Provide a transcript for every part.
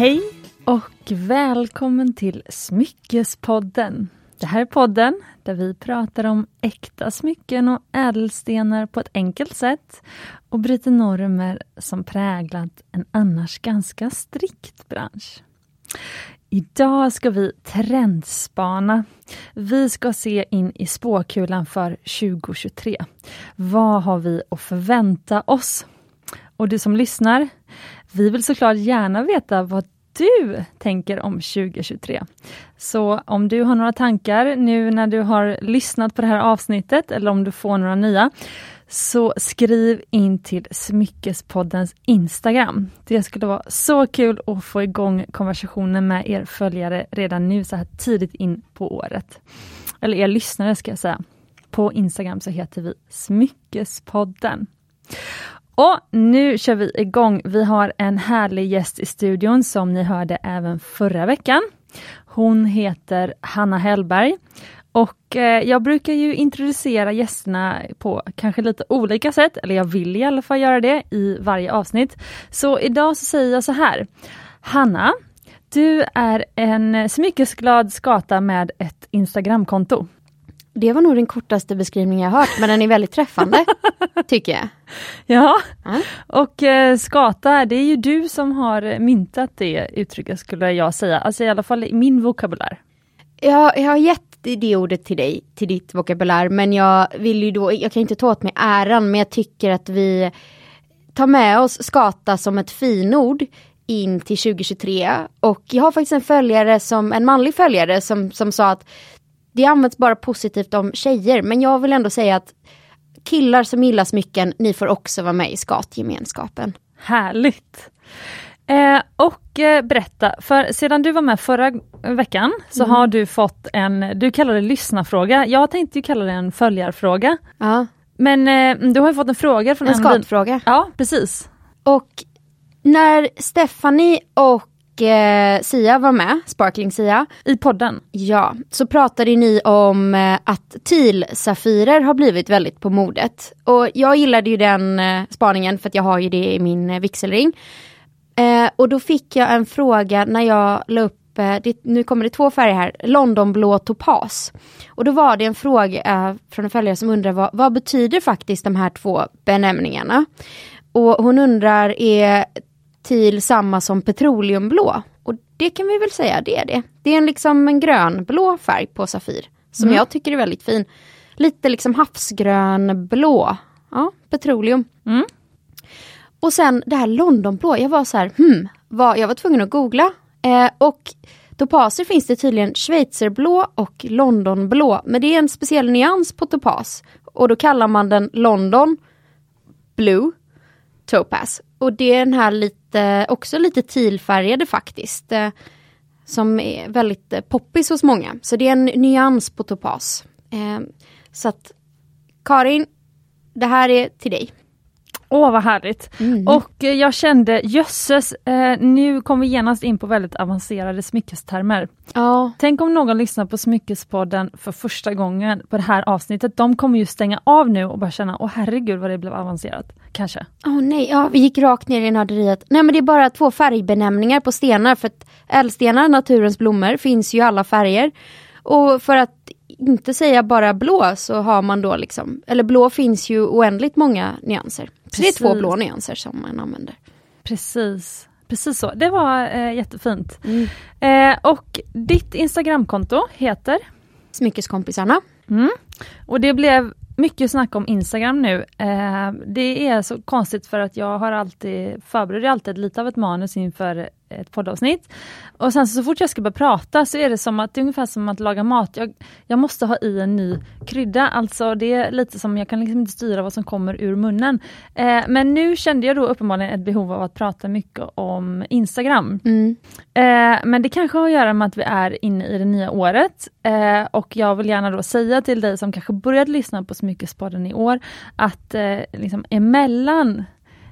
Hej och välkommen till Smyckespodden. Det här är podden där vi pratar om äkta smycken och ädelstenar på ett enkelt sätt och bryter normer som präglat en annars ganska strikt bransch. Idag ska vi trendspana. Vi ska se in i spåkulan för 2023. Vad har vi att förvänta oss? Och du som lyssnar, vi vill såklart gärna veta vad du tänker om 2023. Så om du har några tankar nu när du har lyssnat på det här avsnittet eller om du får några nya, så skriv in till Smyckespoddens Instagram. Det skulle vara så kul att få igång konversationen med er följare redan nu så här tidigt in på året. Eller er lyssnare ska jag säga. På Instagram så heter vi Smyckespodden. Och nu kör vi igång. Vi har en härlig gäst i studion som ni hörde även förra veckan. Hon heter Hanna Hellberg och eh, jag brukar ju introducera gästerna på kanske lite olika sätt, eller jag vill i alla fall göra det i varje avsnitt. Så idag så säger jag så här. Hanna, du är en smyckesglad skata med ett Instagramkonto. Det var nog den kortaste beskrivningen jag hört, men den är väldigt träffande, tycker jag. Ja, mm. och eh, skata, det är ju du som har myntat det uttrycket skulle jag säga, alltså i alla fall i min vokabulär. Jag, jag har gett det ordet till dig, till ditt vokabulär, men jag vill ju då, jag kan inte ta åt mig äran, men jag tycker att vi tar med oss skata som ett finord in till 2023. Och jag har faktiskt en följare som, en manlig följare som, som sa att det används bara positivt om tjejer, men jag vill ändå säga att killar som gillar smycken, ni får också vara med i skatgemenskapen. Härligt! Eh, och eh, berätta, för sedan du var med förra veckan så mm. har du fått en, du kallar det lyssnarfråga, jag tänkte ju kalla det en följarfråga. Ja. Men eh, du har fått en fråga från en, en skatfråga. Ja, precis. Och när Stephanie och eh, Sia var med, Sparkling Sia. I podden? Ja, så pratade ni om eh, att TIL-safirer har blivit väldigt på modet. Och jag gillade ju den eh, spaningen för att jag har ju det i min eh, vigselring. Eh, och då fick jag en fråga när jag la upp eh, det, nu kommer det två färger här, Londonblå topas. Och då var det en fråga eh, från en följare som undrar vad, vad betyder faktiskt de här två benämningarna? Och hon undrar, är TIL samma som petroleumblå? Och det kan vi väl säga, det är det. Det är en, liksom en grönblå färg på Safir. Som mm. jag tycker är väldigt fin. Lite liksom havsgrönblå. Ja, petroleum. Mm. Och sen det här Londonblå, jag var så här, hmm, var, jag var tvungen att googla. Eh, och topaser finns det tydligen schweizerblå och Londonblå. Men det är en speciell nyans på topas. Och då kallar man den London Blue Topaz. Och det är den här lite, också lite tealfärgade faktiskt. Eh, som är väldigt eh, poppis hos många. Så det är en nyans på topas. Eh, så att Karin, det här är till dig. Åh vad härligt! Mm. Och eh, jag kände jösses, eh, nu kom vi genast in på väldigt avancerade smyckestermer. Ja. Tänk om någon lyssnar på Smyckespodden för första gången på det här avsnittet. De kommer ju stänga av nu och bara känna, åh herregud vad det blev avancerat. Kanske. Åh oh, nej, ja vi gick rakt ner i nörderiet. Nej men det är bara två färgbenämningar på stenar för att ädelstenar, naturens blommor, finns ju i alla färger. Och för att inte säga bara blå så har man då liksom, eller blå finns ju oändligt många nyanser. Så det är två blå nyanser som man använder. Precis. Precis så, det var eh, jättefint. Mm. Eh, och ditt Instagramkonto heter? Smyckeskompisarna. Mm. Och det blev mycket snack om Instagram nu. Eh, det är så konstigt för att jag har alltid förbereder alltid lite av ett manus inför ett poddavsnitt. Och sen så, så fort jag ska börja prata så är det som att det är ungefär som att laga mat. Jag, jag måste ha i en ny krydda. Alltså det är lite som, jag kan liksom inte styra vad som kommer ur munnen. Eh, men nu kände jag då uppenbarligen ett behov av att prata mycket om Instagram. Mm. Eh, men det kanske har att göra med att vi är inne i det nya året. Eh, och jag vill gärna då säga till dig som kanske börjat lyssna på Smyckespodden i år, att eh, liksom emellan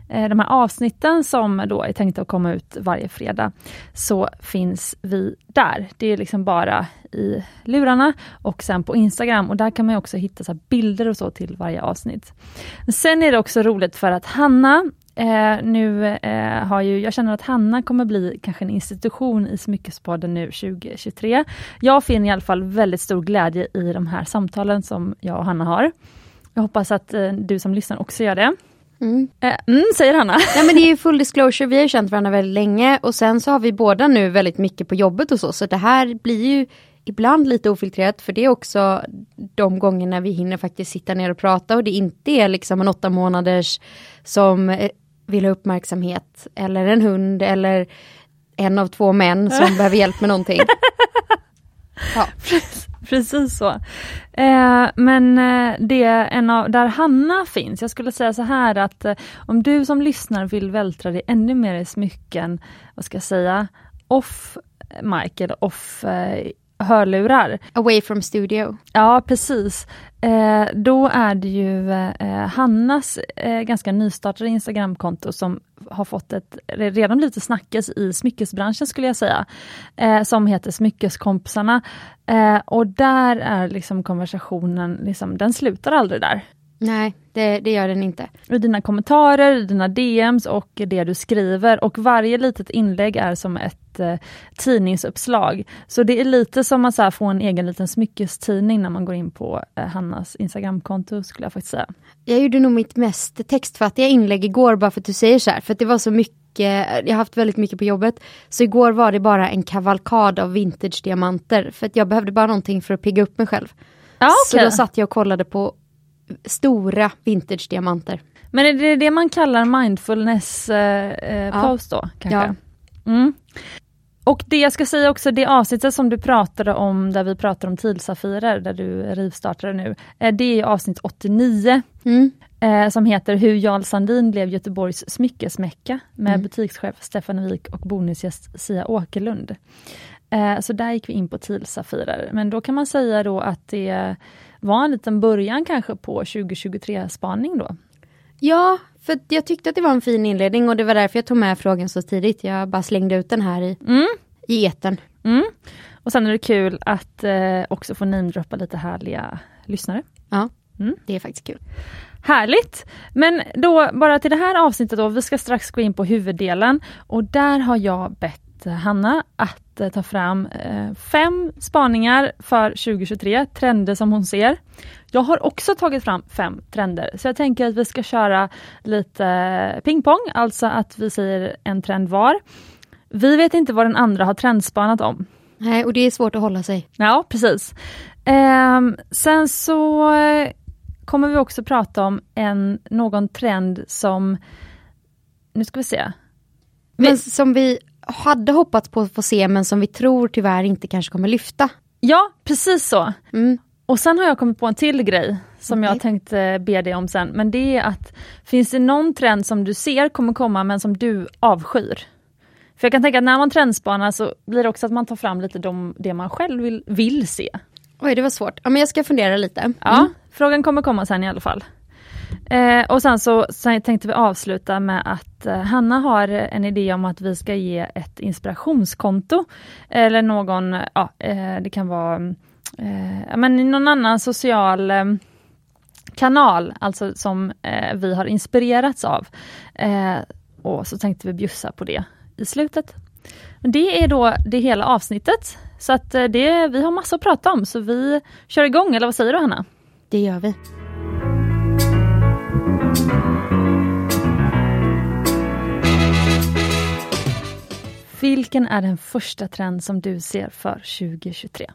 Eh, de här avsnitten som då är tänkta att komma ut varje fredag, så finns vi där. Det är liksom bara i lurarna och sen på Instagram och där kan man också hitta så bilder och så till varje avsnitt. Sen är det också roligt för att Hanna Eh, nu eh, har ju, jag känner att Hanna kommer bli kanske en institution i Smyckespodden nu 2023. Jag finner i alla fall väldigt stor glädje i de här samtalen som jag och Hanna har. Jag hoppas att eh, du som lyssnar också gör det. Mm. Eh, mm, säger Hanna. Nej men det är ju full disclosure, vi har ju känt varandra väldigt länge och sen så har vi båda nu väldigt mycket på jobbet och så, så det här blir ju ibland lite ofiltrerat för det är också de gångerna vi hinner faktiskt sitta ner och prata och det inte är liksom en åtta månaders som eh, vill ha uppmärksamhet eller en hund eller en av två män som behöver hjälp med någonting. Ja. Precis så. Eh, men eh, det är en av, där Hanna finns, jag skulle säga så här att eh, om du som lyssnar vill vältra dig ännu mer i smycken, vad ska jag säga, off Michael, off eh, hörlurar. Away from studio. Ja precis. Eh, då är det ju eh, Hannas eh, ganska nystartade Instagramkonto som har fått ett, redan lite snackes i smyckesbranschen skulle jag säga, eh, som heter Smyckeskompisarna. Eh, och där är liksom konversationen, liksom, den slutar aldrig där. Nej, det, det, gör den inte. Dina kommentarer, dina DMs och det du skriver och varje litet inlägg är som ett eh, tidningsuppslag. Så det är lite som att så få en egen liten smyckestidning när man går in på eh, Hannas Instagramkonto skulle jag faktiskt säga. Jag gjorde nog mitt mest textfattiga inlägg igår bara för att du säger så här, för det var så mycket jag har haft väldigt mycket på jobbet. Så igår var det bara en kavalkad av vintage-diamanter. För att jag behövde bara någonting för att pigga upp mig själv. Ah, okay. Så då satt jag och kollade på stora vintage-diamanter. Men är det det man kallar mindfulness eh, eh då? Kanske? Ja. Mm. Och det jag ska säga också, det avsnittet som du pratade om, där vi pratar om Tilsafirer, där du rivstartade nu, eh, det är avsnitt 89. Mm. Eh, som heter Hur Jarl Sandin blev Göteborgs smyckesmecka med mm. butikschef Stefan Wik och bonusgäst Sia Åkerlund. Eh, så där gick vi in på Tilsafirer. Men då kan man säga då att det var en liten början kanske på 2023-spaning då? Ja, för jag tyckte att det var en fin inledning och det var därför jag tog med frågan så tidigt. Jag bara slängde ut den här i, mm. i eten. Mm. Och sen är det kul att eh, också få namedroppa lite härliga lyssnare. Ja, mm. det är faktiskt kul. Härligt! Men då bara till det här avsnittet då, vi ska strax gå in på huvuddelen och där har jag bett Hanna att Eh, ta fram eh, fem spaningar för 2023, trender som hon ser. Jag har också tagit fram fem trender, så jag tänker att vi ska köra lite pingpong, alltså att vi säger en trend var. Vi vet inte vad den andra har trendspanat om. Nej, och det är svårt att hålla sig. Ja, precis. Eh, sen så kommer vi också prata om en, någon trend som, nu ska vi se. Men som vi hade hoppats på att få se men som vi tror tyvärr inte kanske kommer lyfta. Ja, precis så. Mm. Och sen har jag kommit på en till grej som okay. jag tänkte be dig om sen. Men det är att finns det någon trend som du ser kommer komma men som du avskyr? För jag kan tänka att när man trendspanar så blir det också att man tar fram lite de, det man själv vill, vill se. Oj, det var svårt. Ja, men jag ska fundera lite. Mm. Ja, frågan kommer komma sen i alla fall. Eh, och sen så sen tänkte vi avsluta med att eh, Hanna har en idé om att vi ska ge ett inspirationskonto. Eller någon, ja, eh, det kan vara eh, men någon annan social eh, kanal, alltså som eh, vi har inspirerats av. Eh, och så tänkte vi bjussa på det i slutet. Det är då det hela avsnittet. Så att eh, det, vi har massor att prata om, så vi kör igång, eller vad säger du Hanna? Det gör vi. Vilken är den första trend som du ser för 2023?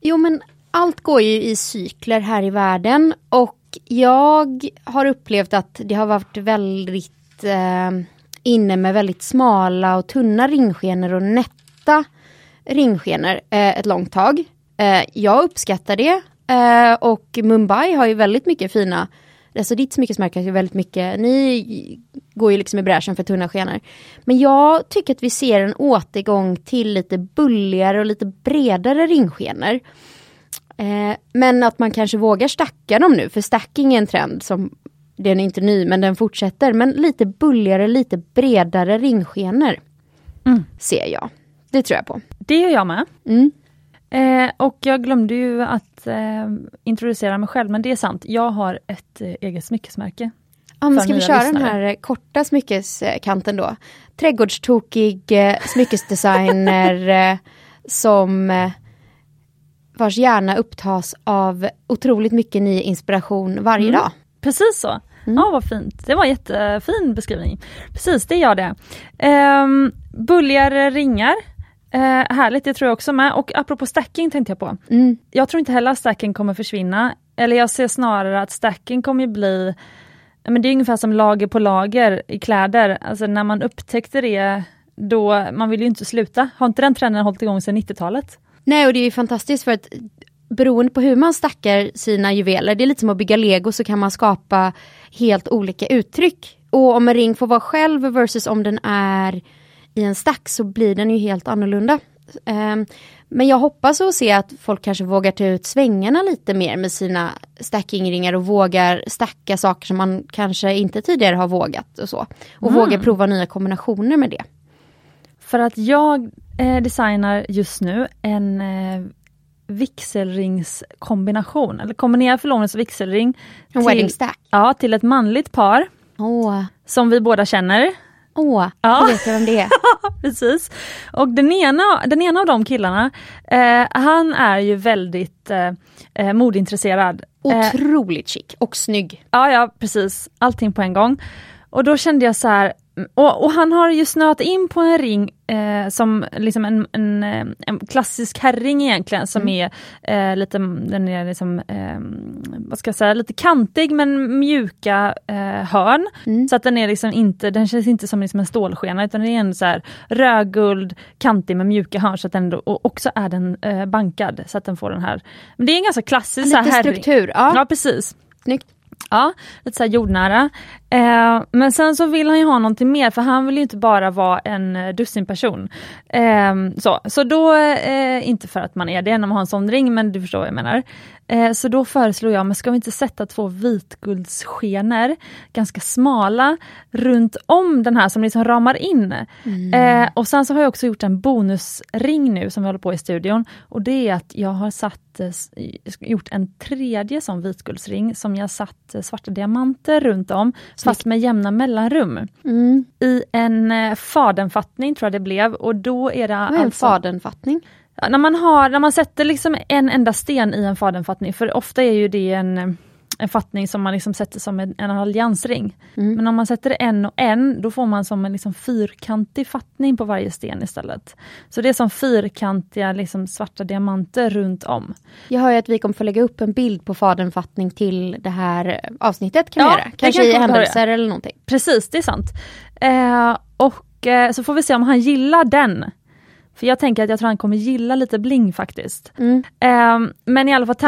Jo men allt går ju i cykler här i världen och jag har upplevt att det har varit väldigt eh, inne med väldigt smala och tunna ringskenor och nätta ringskenor eh, ett långt tag. Eh, jag uppskattar det eh, och Mumbai har ju väldigt mycket fina Alltså ditt smyckesmärke ju väldigt mycket, ni går ju liksom i bräschen för tunna skenor. Men jag tycker att vi ser en återgång till lite bulligare och lite bredare ringskenor. Eh, men att man kanske vågar stacka dem nu, för stacking är en trend som, den är inte ny men den fortsätter. Men lite bulligare, lite bredare ringskenor mm. ser jag. Det tror jag på. Det gör jag med. Mm. Eh, och jag glömde ju att eh, introducera mig själv, men det är sant. Jag har ett eh, eget smyckesmärke. Ja, men ska vi köra lyssnare. den här eh, korta smyckeskanten då? Trädgårdstokig eh, smyckesdesigner eh, som eh, vars hjärna upptas av otroligt mycket ny inspiration varje Mm. dag. Precis så. Mm. Ja, vad fint. Det var en jättefin beskrivning. Precis, det är jag det. Um, bulligare ringar. Uh, härligt, det tror jag också med. Och apropå stacking tänkte jag på. Mm. Jag tror inte heller att stacking kommer försvinna. Eller jag ser snarare att stacking kommer bli men det är ungefär som lager på lager i kläder. Alltså när man upptäckte det, då, man vill ju inte sluta. Har inte den trenden hållit igång sedan 90-talet? Nej och det är ju fantastiskt för att beroende på hur man stackar sina juveler, det är lite som att bygga lego så kan man skapa helt olika uttryck. Och om en ring får vara själv versus om den är i en stack så blir den ju helt annorlunda. Ehm, Men jag hoppas att se att folk kanske vågar ta ut svängarna lite mer med sina stackingringar och vågar stacka saker som man kanske inte tidigare har vågat och så. Och Mm. vågar prova nya kombinationer med det. För att jag eh, designar just nu en eh, vigselringskombination, eller kombinerad förlovnings och vigselring. En till- wedding stack. Ja, till ett manligt par Åh, som vi båda känner. Åh, Ja. vet jag vem det är. Precis. Och den ena, den ena av de killarna, eh, han är ju väldigt eh, eh, modintresserad. Eh, Otroligt chic och snygg. Ja, ja precis. Allting på en gång. Och då kände jag så här, och, och han har ju snöat in på en ring eh, som liksom en, en, eh, en klassisk herring egentligen som är eh, lite, den är liksom, eh, vad ska jag säga, lite kantig men mjuka eh, hörn. Så att den är liksom inte, den känns inte som liksom en stålskena utan det är en så här rödguld, kantig med mjuka hörn så att den och också är den eh, bankad så att den får den här, men det är en ganska klassisk så här Lite herring. struktur. Ja, Ja precis. snyggt. Ja, lite så här jordnära. Eh, men sen så vill han ju ha någonting mer för han vill ju inte bara vara en eh, dussinperson. Eh, så, så då, eh, inte för att man är det när man har en sån ring, men du förstår vad jag menar. Eh, så då föreslår jag, men ska vi inte sätta två vitguldsskenor, ganska smala, runt om den här som liksom ramar in. Eh, och sen så har jag också gjort en bonusring nu som vi håller på i studion. Och det är att jag har satt, gjort en tredje sån vitguldsring som jag satt svarta diamanter runt om, fast med jämna mellanrum. Mm. I en eh, fadenfattning tror jag det blev och då är det Vad är en alltså... fadenfattning? Ja, när, man har, när man sätter liksom en enda sten i en fadenfattning, för ofta är ju det en, en fattning som man liksom sätter som en, en alliansring. Mm. Men om man sätter en och en, då får man som en liksom fyrkantig fattning på varje sten istället. Så det är som fyrkantiga liksom svarta diamanter runt om. Jag hör ju att vi kommer få lägga upp en bild på fadenfattning till det här avsnittet kan Ja, Kanske kan i händelser eller någonting. Precis, det är sant. Eh, och eh, så får vi se om han gillar den. För jag tänker att jag tror han kommer gilla lite bling faktiskt. Mm. Eh, men i alla fall Det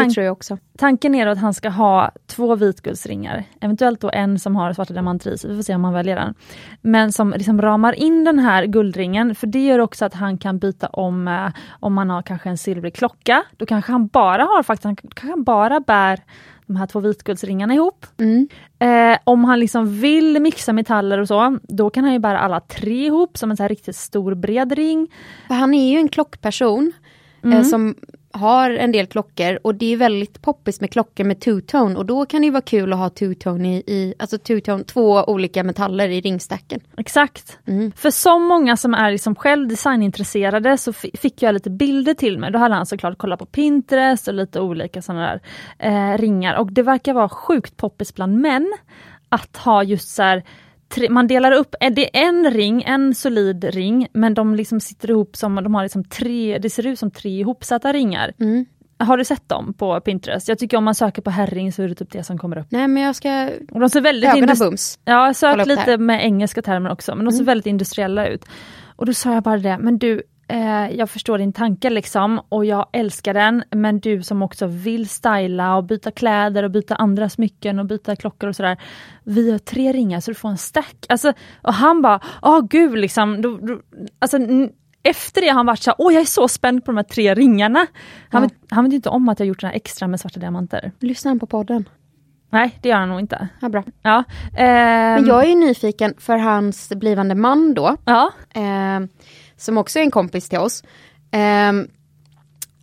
tanken är att han ska ha två vitguldsringar, eventuellt då en som har svarta diamanter i sig, vi får se om han väljer den. Men som liksom ramar in den här guldringen, för det gör också att han kan byta om, eh, om man har kanske en silvrig klocka, då kanske han bara har, faktiskt, han kanske han bara bär de här två vitguldsringarna ihop. Mm. Eh, om han liksom vill mixa metaller och så, då kan han ju bära alla tre ihop som en så här riktigt stor bred ring. För han är ju en klockperson Mm. eh, som har en del klockor och det är väldigt poppis med klockor med two-tone och då kan det vara kul att ha two-tone i, i alltså two-tone, två olika metaller i ringstacken. Exakt. Mm. För så många som är liksom själv designintresserade så fi- fick jag lite bilder till mig. Då hade han såklart kollat på Pinterest och lite olika sådana där eh, ringar. Och det verkar vara sjukt poppis bland män att ha just så här tre, man delar upp, eh, det är en ring, en solid ring, men de liksom sitter ihop som, de har liksom tre, det ser ut som tre ihopsatta ringar. Mm. Har du sett dem på Pinterest? Jag tycker om man söker på herring så är det typ det som kommer upp. Nej men jag ska, Och de ser väldigt industri-. Ja, sök lite med engelska termer också, men de ser väldigt industriella ut. Och då sa jag bara det, men du, eh, jag förstår din tanke liksom och jag älskar den, men du som också vill styla och byta kläder och byta andra smycken och byta klockor och sådär. Vi har tre ringar så du får en stack. Alltså, och han bara, åh gud liksom, då, då, alltså, efter det har han varit så åh jag är så spänd på de här tre ringarna. Han, Ja. vet, han vet inte om att jag gjort den här extra med svarta diamanter. Lyssna han på podden. Nej, det gör han nog inte. Ja, bra. Ja, Men ehm, jag är ju nyfiken för hans blivande man då. ja. eh, som också är en kompis till oss. Eh,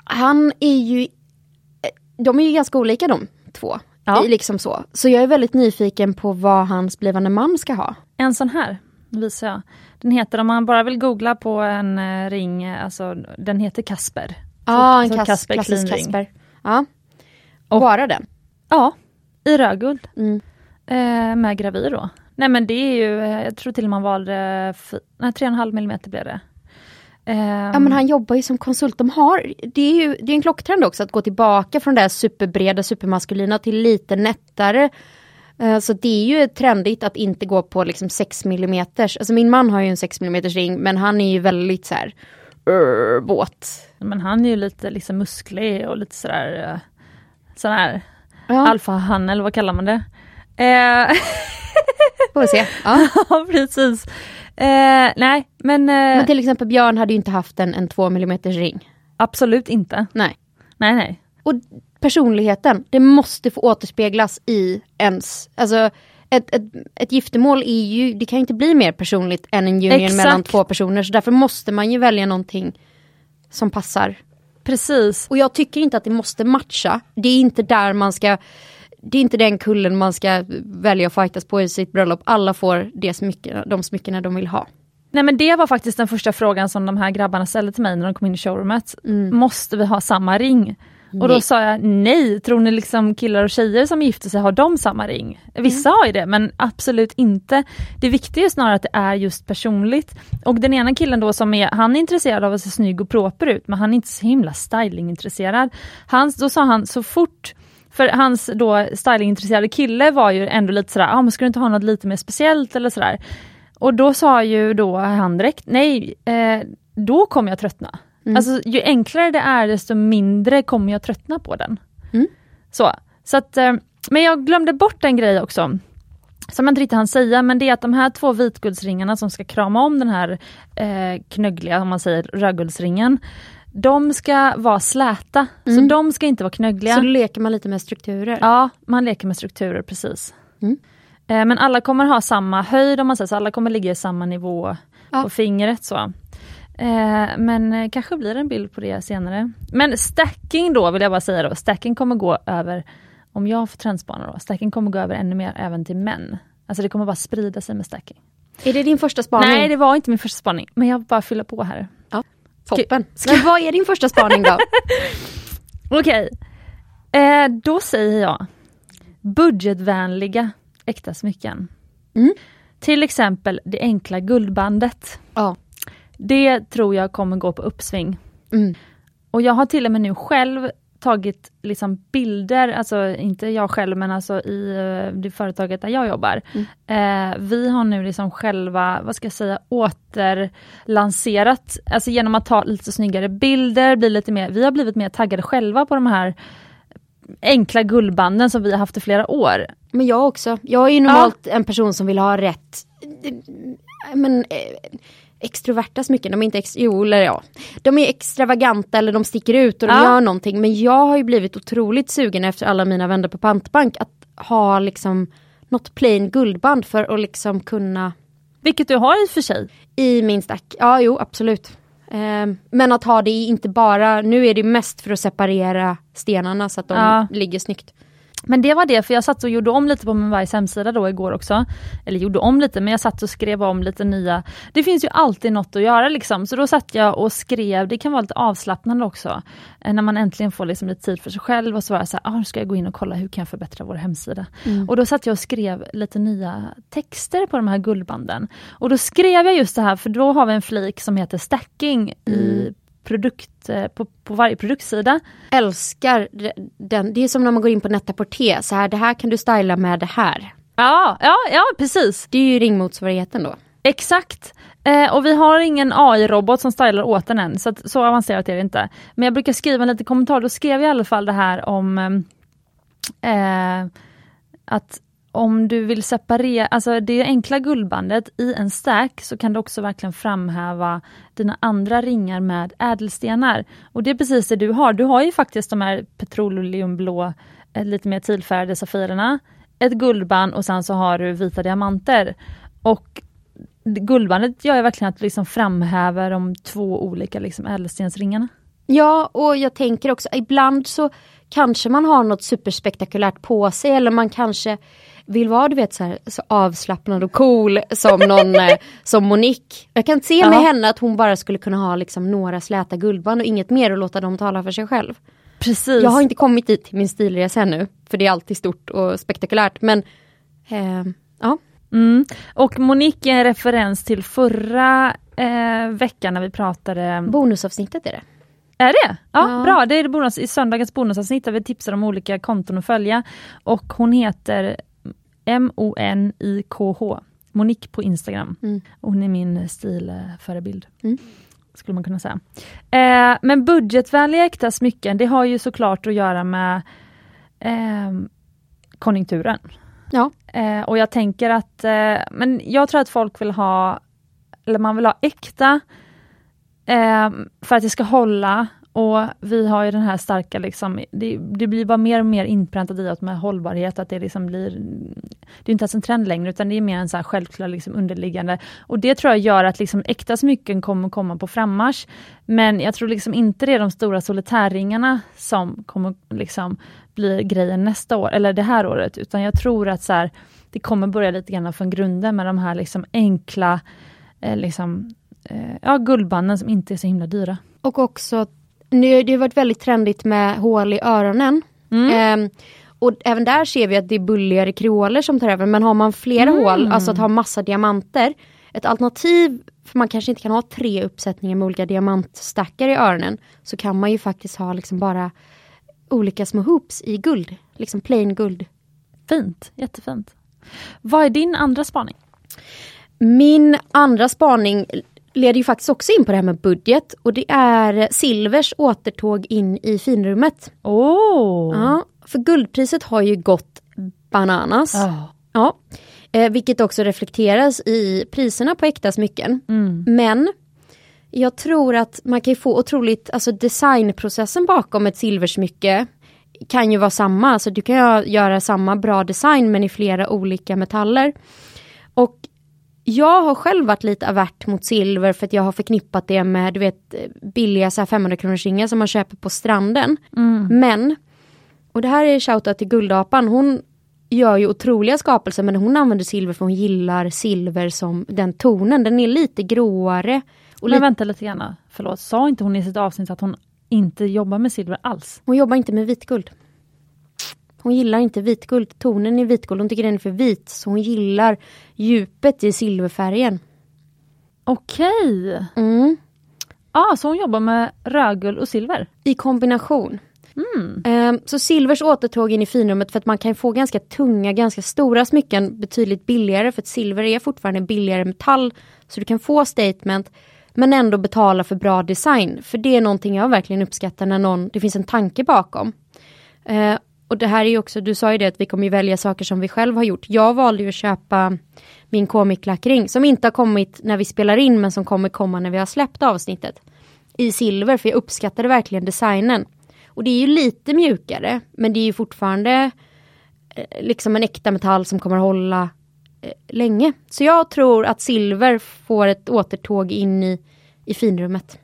han är ju, eh, de är ju ganska olika de två. Ja. Liksom så. så jag är väldigt nyfiken på vad hans blivande man ska ha. En sån här visar jag. Den heter, om man bara vill googla på en eh, ring, alltså den heter Kasper. Ja, ah, en kas Kasper, klassisk Kasper. Ja. Och, bara den? Ja, i rödguld. Mm. Eh, med gravyr då. Nej men det är ju, eh, jag tror till och med man valde, nej 3,5 mm blev det. Um, ja men han jobbar ju som konsult. De har, det är ju det är en klocktrend också att gå tillbaka från det här superbreda, supermaskulina till lite nättare. Uh, så det är ju trendigt att inte gå på liksom 6 mm. Alltså min man har ju en 6 mm ring men han är ju väldigt så här uh, våt. Men han är ju lite liksom musklig och lite sådär uh, sån här ja. alfahan eller vad kallar man det? Uh, Får se. Ja, ja precis. Eh, nej, men... Eh, men till exempel Björn hade ju inte haft en, en 2 mm ring. Absolut inte. Nej. Nej, nej. Och personligheten, det måste få återspeglas i ens... Alltså, ett, ett, ett giftermål är ju, det kan inte bli mer personligt än en union Exakt. mellan två personer. Så därför måste man ju välja någonting som passar. Precis. Och jag tycker inte att det måste matcha. Det är inte där man ska det är inte den kullen man ska välja att fightas på i sitt bröllop. Alla får det smycken, de smyckena de vill ha. Nej men det var faktiskt den första frågan som de här grabbarna ställde till mig när de kom in i showroomet. Mm. Måste vi ha samma ring? Och då sa jag nej, tror ni liksom killar och tjejer som gifter sig, har de samma ring? Vissa mm. har ju det men absolut inte. Det viktiga är snarare att det är just personligt. Och den ena killen då som är, han är intresserad av att se snygg och proper ut men han är inte så himla stylingintresserad. Han, då sa han så fort för hans då stylingintresserade kille var ju ändå lite sådär, ah, men ska du inte ha något lite mer speciellt eller sådär. Och då sa ju då han direkt, nej, eh, då kommer jag tröttna. Mm. Alltså ju enklare det är desto mindre kommer jag tröttna på den. Mm. Så, så att, eh, men jag glömde bort en grej också som jag inte riktigt hann säga, men det är att de här två vitguldsringarna som ska krama om den här eh, knöggliga, om man säger rödguldsringen, de ska vara släta, mm. så de ska inte vara knöggliga. Så då leker man lite med strukturer? Ja, man leker med strukturer precis. Mm. Eh, men alla kommer ha samma höjd om man säger så, alla kommer ligga i samma nivå ja. på fingret. så. Eh, men eh, kanske blir det en bild på det senare. Men stacking då vill jag bara säga då, stacking kommer gå över, om jag får trendspana då, stacking kommer gå över ännu mer även till män. Alltså det kommer bara sprida sig med stacking. Är det din första spaning? Nej det var inte min första spaning, men jag bara fyller på här. Toppen. Ska... Men vad är din första spaning då? Okej, okay. eh, då säger jag budgetvänliga äkta smycken. Mm. Till exempel det enkla guldbandet. Ja. Det tror jag kommer gå på uppsving. Mm. Och jag har till och med nu själv tagit liksom bilder, alltså inte jag själv men alltså i eh, det företaget där jag jobbar. Mm. Eh, vi har nu liksom själva, vad ska jag säga, återlanserat, alltså genom att ta lite snyggare bilder, bli lite mer, vi har blivit mer taggade själva på de här enkla guldbanden som vi har haft i flera år. Men jag också. Jag är ju normalt ja. en person som vill ha rätt men, extroverta smycken, de är inte ex jo, eller ja. De är extravaganta eller de sticker ut och de ja. gör någonting. Men jag har ju blivit otroligt sugen efter alla mina vänner på pantbank att ha liksom något plain guldband för att liksom kunna Vilket du har i och för sig. I min stack, ja jo absolut. Eh, men att ha det inte bara, nu är det mest för att separera stenarna så att de ja. ligger snyggt. Men det var det, för jag satt och gjorde om lite på Mumbai hemsida då igår också. Eller gjorde om lite, men jag satt och skrev om lite nya. Det finns ju alltid något att göra liksom, så då satt jag och skrev, det kan vara lite avslappnande också. Eh, när man äntligen får liksom lite tid för sig själv och så var jag så här, ah, nu ska jag gå in och kolla hur kan jag förbättra vår hemsida. Mm. Och då satt jag och skrev lite nya texter på de här guldbanden. Och då skrev jag just det här, för då har vi en flik som heter stacking mm. i produkt, eh, på, på varje produktsida. Älskar den, det är som när man går in på Net-a-Porter, så här, det här kan du styla med det här. Ja, ja, ja precis. Det är ju ringmotsvarigheten då. Exakt. Eh, och vi har ingen AI-robot som stylar åt den än, så, att, så avancerat är det inte. Men jag brukar skriva en liten kommentar, då skrev jag i alla fall det här om eh, att om du vill separera, alltså det enkla guldbandet i en stack så kan du också verkligen framhäva dina andra ringar med ädelstenar. Och det är precis det du har. Du har ju faktiskt de här petroleumblå, eh, lite mer tillfärgade safirerna, ett guldband och sen så har du vita diamanter. Och guldbandet gör ju verkligen att du liksom framhäver de två olika liksom ädelstensringarna. Ja, och jag tänker också ibland så kanske man har något superspektakulärt på sig eller man kanske vill vara du vet så, här, så avslappnad och cool som någon eh, som Monique. Jag kan se med Ja. henne att hon bara skulle kunna ha liksom några släta guldband och inget mer och låta dem tala för sig själv. Precis. Jag har inte kommit dit till min stilresa ännu för det är alltid stort och spektakulärt men eh, ja. Mm. Och Monique är en referens till förra eh, veckan när vi pratade Bonusavsnittet är det. Är det? Ja, Ja. bra. Det är det bonus, i söndagens bonusavsnitt där vi tipsar om olika konton att följa. Och hon heter M-O-N-I-K-H. Monique på Instagram. Mm. Hon är min stilförebild. Mm. Skulle man kunna säga. Eh, men budgetvänliga äkta smycken, det har ju såklart att göra med eh, konjunkturen. Ja. Eh, och jag tänker att, eh, men jag tror att folk vill ha, eller man vill ha äkta eh, för att det ska hålla. Och vi har ju den här starka, liksom, det, det blir bara mer och mer inpräntat i oss med hållbarhet, att det liksom blir, det är inte ens en trend längre, utan det är mer en så här självklar liksom underliggande. Och det tror jag gör att liksom äkta smycken kommer komma på frammarsch. Men jag tror liksom inte det är de stora solitärringarna som kommer liksom bli grejen nästa år, eller det här året, utan jag tror att så här, det kommer börja lite grann från grunden med de här liksom enkla eh, liksom, eh, ja, guldbanden som inte är så himla dyra. Och också, nu, det har varit väldigt trendigt med hål i öronen. Ehm, och även där ser vi att det är bulligare kreoler som tar över. Men har man flera hål, alltså att ha massa diamanter. Ett alternativ, för man kanske inte kan ha tre uppsättningar med olika diamantstackar i öronen. Så kan man ju faktiskt ha liksom bara olika små hoops i guld. Liksom plain guld. Fint, jättefint. Vad är din andra spaning? Min andra spaning leder ju faktiskt också in på det här med budget. Och det är Silvers återtåg in i finrummet. Åh! Ja, för guldpriset har ju gått bananas. Ja. Ja. Eh, vilket också reflekteras i priserna på äkta smycken. Mm. Men jag tror att man kan få otroligt, alltså designprocessen bakom ett silversmycke kan ju vara samma. Alltså du kan göra samma bra design men i flera olika metaller. Och jag har själv varit lite avert mot silver för att jag har förknippat det med du vet billiga så här 500 kronors ringar som man köper på stranden. Men, och det här är shoutout till Guldapan, hon gör ju otroliga skapelser men hon använder silver för hon gillar silver som den tonen, den är lite gråare. Och Men lite, vänta lite grann, förlåt, sa inte hon i sitt avsnitt att hon inte jobbar med silver alls? hon jobbar inte med vitguld. Hon gillar inte vitguld, tonen i vitguld, hon tycker den är för vit så hon gillar djupet i silverfärgen. Okej! Mm. Ah, så hon jobbar med rödguld och silver? I kombination. Mm. Ehm, Så silvers återtåg in i finrummet för att man kan få ganska tunga, ganska stora smycken betydligt billigare för att silver är fortfarande billigare metall. Så du kan få statement men ändå betala för bra design. För det är någonting jag verkligen uppskattar när någon, det finns en tanke bakom. Eh, och det här är ju också, du sa ju det att vi kommer ju välja saker som vi själv har gjort. Jag valde ju att köpa min komiklackring som inte har kommit när vi spelar in men som kommer komma när vi har släppt avsnittet. I silver för jag uppskattade verkligen designen. Och det är ju lite mjukare men det är ju fortfarande eh, liksom en äkta metall som kommer hålla eh, länge. Så jag tror att silver får ett återtåg in i, i finrummet.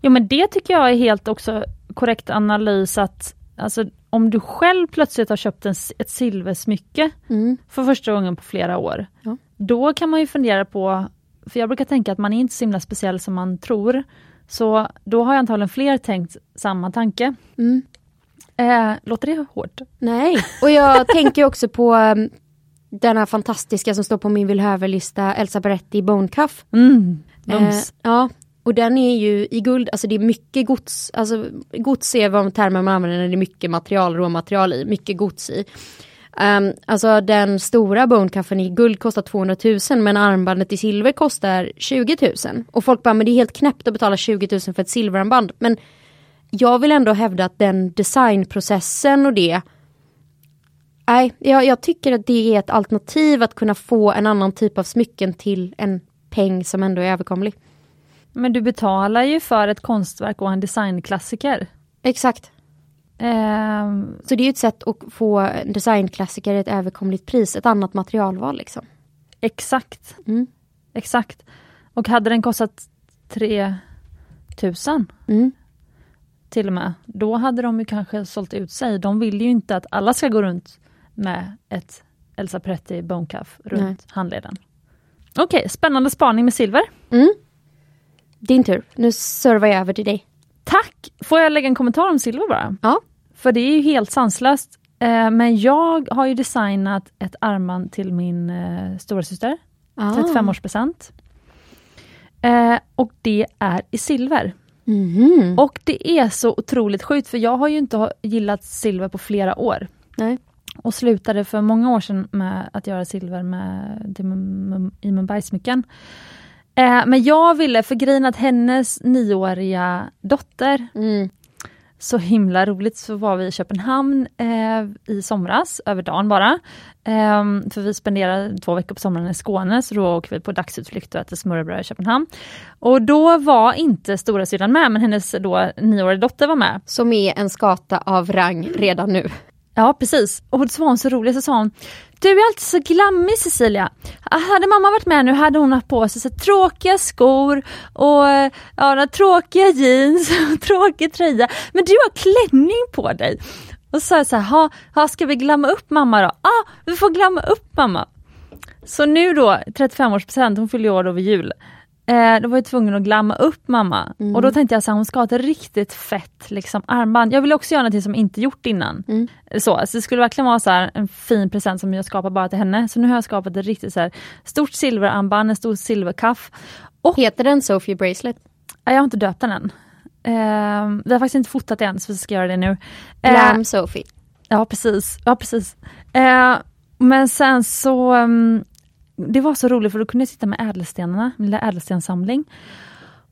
Jo men det tycker jag är helt också korrekt analys att alltså, om du själv plötsligt har köpt en, ett silversmycke Mm. för första gången på flera år. Ja. Då kan man ju fundera på, för jag brukar tänka att man är inte så himla speciell som man tror. Så då har jag antagligen fler tänkt samma tanke. Mm. Eh, låter det hårt? Nej, och jag tänker också på um, den här fantastiska som står på min villhöver-lista, Elsa Beretti Bone Cuff. Mm, Eh, ja, och den är ju i guld, alltså det är mycket gods, alltså gods är vad termer man använder när det är mycket material, råmaterial i, mycket gods i. Um, alltså den stora bonekaffen i guld kostar 200 000 men armbandet i silver kostar 20 000. Och folk bara, men det är helt knäppt att betala 20 000 för ett silverarmband. Men jag vill ändå hävda att den designprocessen och det Nej, jag, jag tycker att det är ett alternativ att kunna få en annan typ av smycken till en peng som ändå är överkomlig. Men du betalar ju för ett konstverk och en designklassiker. Exakt. Eh, Så det är ju ett sätt att få en designklassiker i ett överkomligt pris, ett annat materialval liksom. exakt, Mm. exakt. Och hade den kostat 3000 Mm. till och med. Då hade de ju kanske sålt ut sig. De vill ju inte att alla ska gå runt med ett Elsa Peretti Bone Cuff runt Nej. handleden. Okej, spännande spaning med silver. Mm. Din tur. Nu servar jag över till dig. Tack! Får jag lägga en kommentar om silver bara? Ja. För det är ju helt sanslöst. Eh, men jag har ju designat ett armband till min eh, storasyster. Ah. 35-årspresent. Eh, och det är i silver. Mhm. Och det är så otroligt sjukt för jag har ju inte gillat silver på flera år. Nej. Och slutade för många år sedan med att göra silver med, i Mumbai-smycken. Eh, men jag ville, för grejen att hennes nioåriga dotter Mm. så himla roligt så var vi i Köpenhamn eh, i somras, över dagen bara. Ehm, för vi spenderade två veckor på sommaren i Skåne, så då åker vi på dagsutflykt och äter smörrebröd i Köpenhamn. Och då var inte stora syrran med, men hennes då nioåriga dotter var med. Som är en skata av rang redan nu. Ja precis, och så var hon så rolig, så sa hon Du är alltid så glammig Cecilia. Ah, hade mamma varit med nu hade hon haft på sig så tråkiga skor och ja, tråkiga jeans och tråkig tröja. Men du har klänning på dig. Och så sa jag så här, ha, ha, ska vi glamma upp mamma då? Ja, ah, vi får glamma upp mamma. Så nu då, 35-årspresent, hon fyller ju år över jul. Eh, då var jag tvungen att glamma upp mamma. Mm. Och då tänkte jag så här, hon ska ha ett riktigt fett liksom, armband. Jag vill också göra något som jag inte gjort innan. Mm. Så, så det skulle verkligen vara så här, en fin present som jag skapar bara till henne. Så nu har jag skapat ett riktigt så här, stort silverarmband, en stor silverkaff. Heter den Sophie Bracelet? Eh, Jag har inte döpt den än. Eh, vi har faktiskt inte fotat än, så vi ska göra det nu. Eh, Glam Sophie. Ja precis, ja precis. Eh, men sen så, um, det var så roligt för då kunde jag sitta med ädelstenarna, min lilla ädelstenssamling.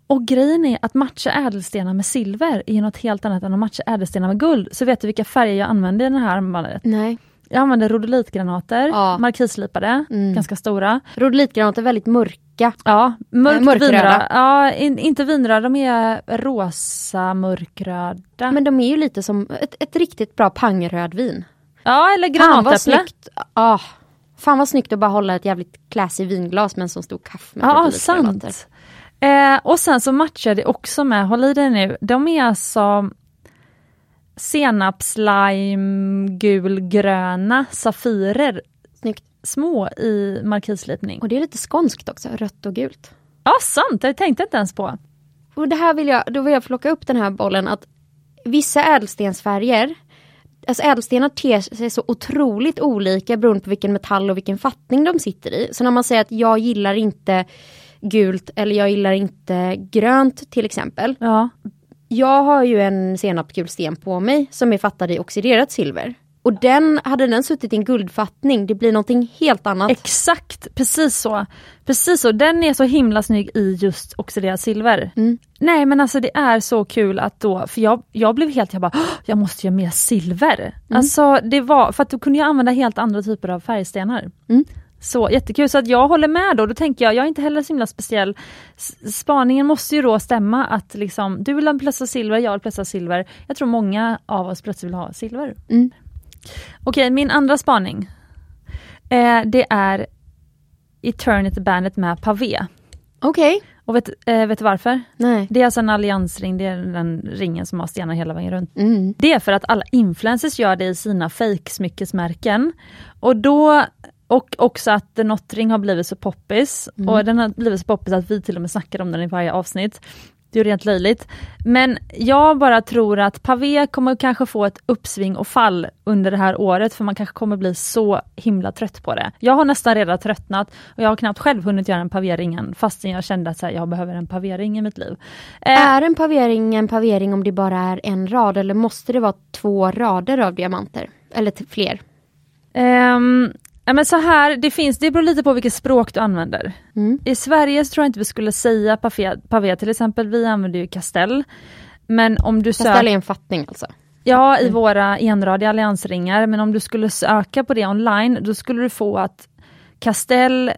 Och grejen är att matcha ädelstenar med silver är något helt annat än att matcha ädelstenar med guld. Så vet du vilka färger jag använde i det här armbandet? Nej. Jag använde rodolitgranater, Ja. markisslipade, Mm. ganska stora. Rodolitgranater är väldigt mörka. Ja, mörkt Eh, mörkröda. vinröda. Ja, in, inte vinröda, de är rosa mörkröda. Men de är ju lite som ett, ett riktigt bra pangrödvin. ja, eller granatäpple. Ah, fan vad snyggt att bara hålla ett jävligt classy vinglas med en sån stor kaffe med Ja, rodolitgranater. sant. Eh, och sen så matchar det också med, håll i dig nu, de är alltså senapslime gulgröna safirer, Snyggt. små i markislipning. Och det är lite skånskt också, rött och gult. Ja, sant, det tänkte jag inte ens på. Och det här vill jag, då vill jag plocka upp den här bollen att vissa ädelstensfärger Alltså ädelstenar ter sig så otroligt olika beroende på vilken metall och vilken fattning de sitter i. Så när man säger att jag gillar inte gult eller jag gillar inte grönt till exempel. Ja, Jag har ju en senapsgul sten på mig som är fattad i oxiderat silver. Och den, hade den suttit i en guldfattning, det blir någonting helt annat. exakt, precis så. Precis så, den är så himla snygg i just oxiderat silver. Mm. Nej men alltså det är så kul att då, för jag, jag blev helt, jag bara, "Åh, jag måste göra mer silver. Mm. Alltså det var, för att då kunde jag använda helt andra typer av färgstenar. Mm. Så jättekul, så att jag håller med då, då tänker jag, jag är inte heller så himla speciell. Spaningen måste ju då stämma att liksom, du vill ha en plötsla silver, jag vill plötsla silver. Jag tror många av oss plötsligt vill ha silver. Mm. Okej, min andra spaning. Eh, det är Eternity Bandet med pavé. Okej, Och vet, eh, vet du varför? nej. Det är alltså en alliansring, det är den ringen som har stenar hela vägen runt. Mm. Det är för att alla influencers gör det i sina fejksmyckesmärken. Och då och också att The Notring har blivit så poppis. Mm. Och den har blivit så poppis att vi till och med snackar om den i varje avsnitt. Det är ju rent löjligt. Men jag bara tror att Pavé kommer kanske få ett uppsving och fall under det här året för man kanske kommer bli så himla trött på det. Jag har nästan redan tröttnat och jag har knappt själv hunnit göra en pavéring än fastän jag kände att här, jag behöver en pavéring i mitt liv. Eh, Är en pavering en pavering om det bara är en rad eller måste det vara två rader av diamanter? Eller fler? Ehm, ja, men så här, det finns, det beror lite på vilket språk du använder. Mm. I Sverige så tror jag inte vi skulle säga pavé, pavé till exempel, vi använder ju castell. Men om du Castell är söker, en fattning alltså. ja i våra enradiga alliansringar, men om du skulle söka på det online, då skulle du få att castell,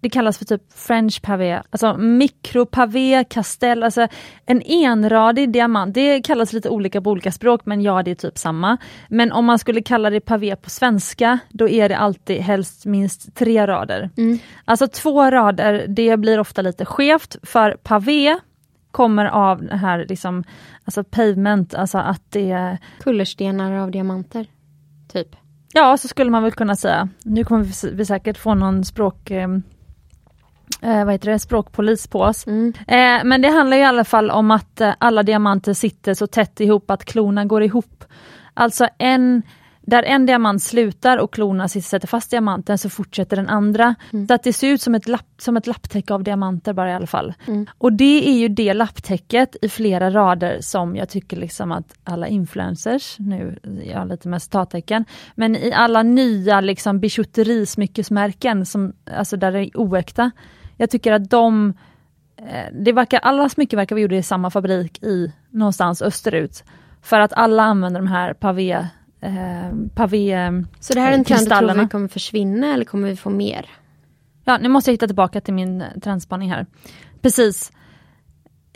det kallas för typ French pavé, alltså mikropavé, castell, alltså en enradig diamant, det kallas lite olika på olika språk men ja det är typ samma. Men om man skulle kalla det pavé på svenska, då är det alltid helst minst tre rader. Mm. Alltså två rader, det blir ofta lite skevt för pavé kommer av det här liksom, alltså pavement, alltså att det är Kullerstenar av diamanter. Typ. Ja, så skulle man väl kunna säga. Nu kommer vi, säkert få någon språk... Eh, eh, vad heter det, språkpolis på oss. Mm. Eh, men det handlar i alla fall om att eh, alla diamanter sitter så tätt ihop att klorna går ihop. Alltså en, där en diamant slutar och klorna sätter fast diamanten så fortsätter den andra. Mm. Så att det ser ut som ett, lapp, som ett lapptäcke av diamanter bara i alla fall. Mm. Och det är ju det lapptäcket i flera rader som jag tycker liksom att alla influencers, nu jag har lite med citattecken, men i alla nya liksom bijouterismyckesmärken som, alltså där det är oäkta. Jag tycker att de, eh, det verkar, alla smycken verkar vara gjorda i samma fabrik i någonstans österut. För att alla använder de här pavé, eh, pavé Så det här är en trend du tror vi kommer försvinna eller kommer vi få mer? Ja, nu måste jag hitta tillbaka till min eh, trendspaning här. Precis.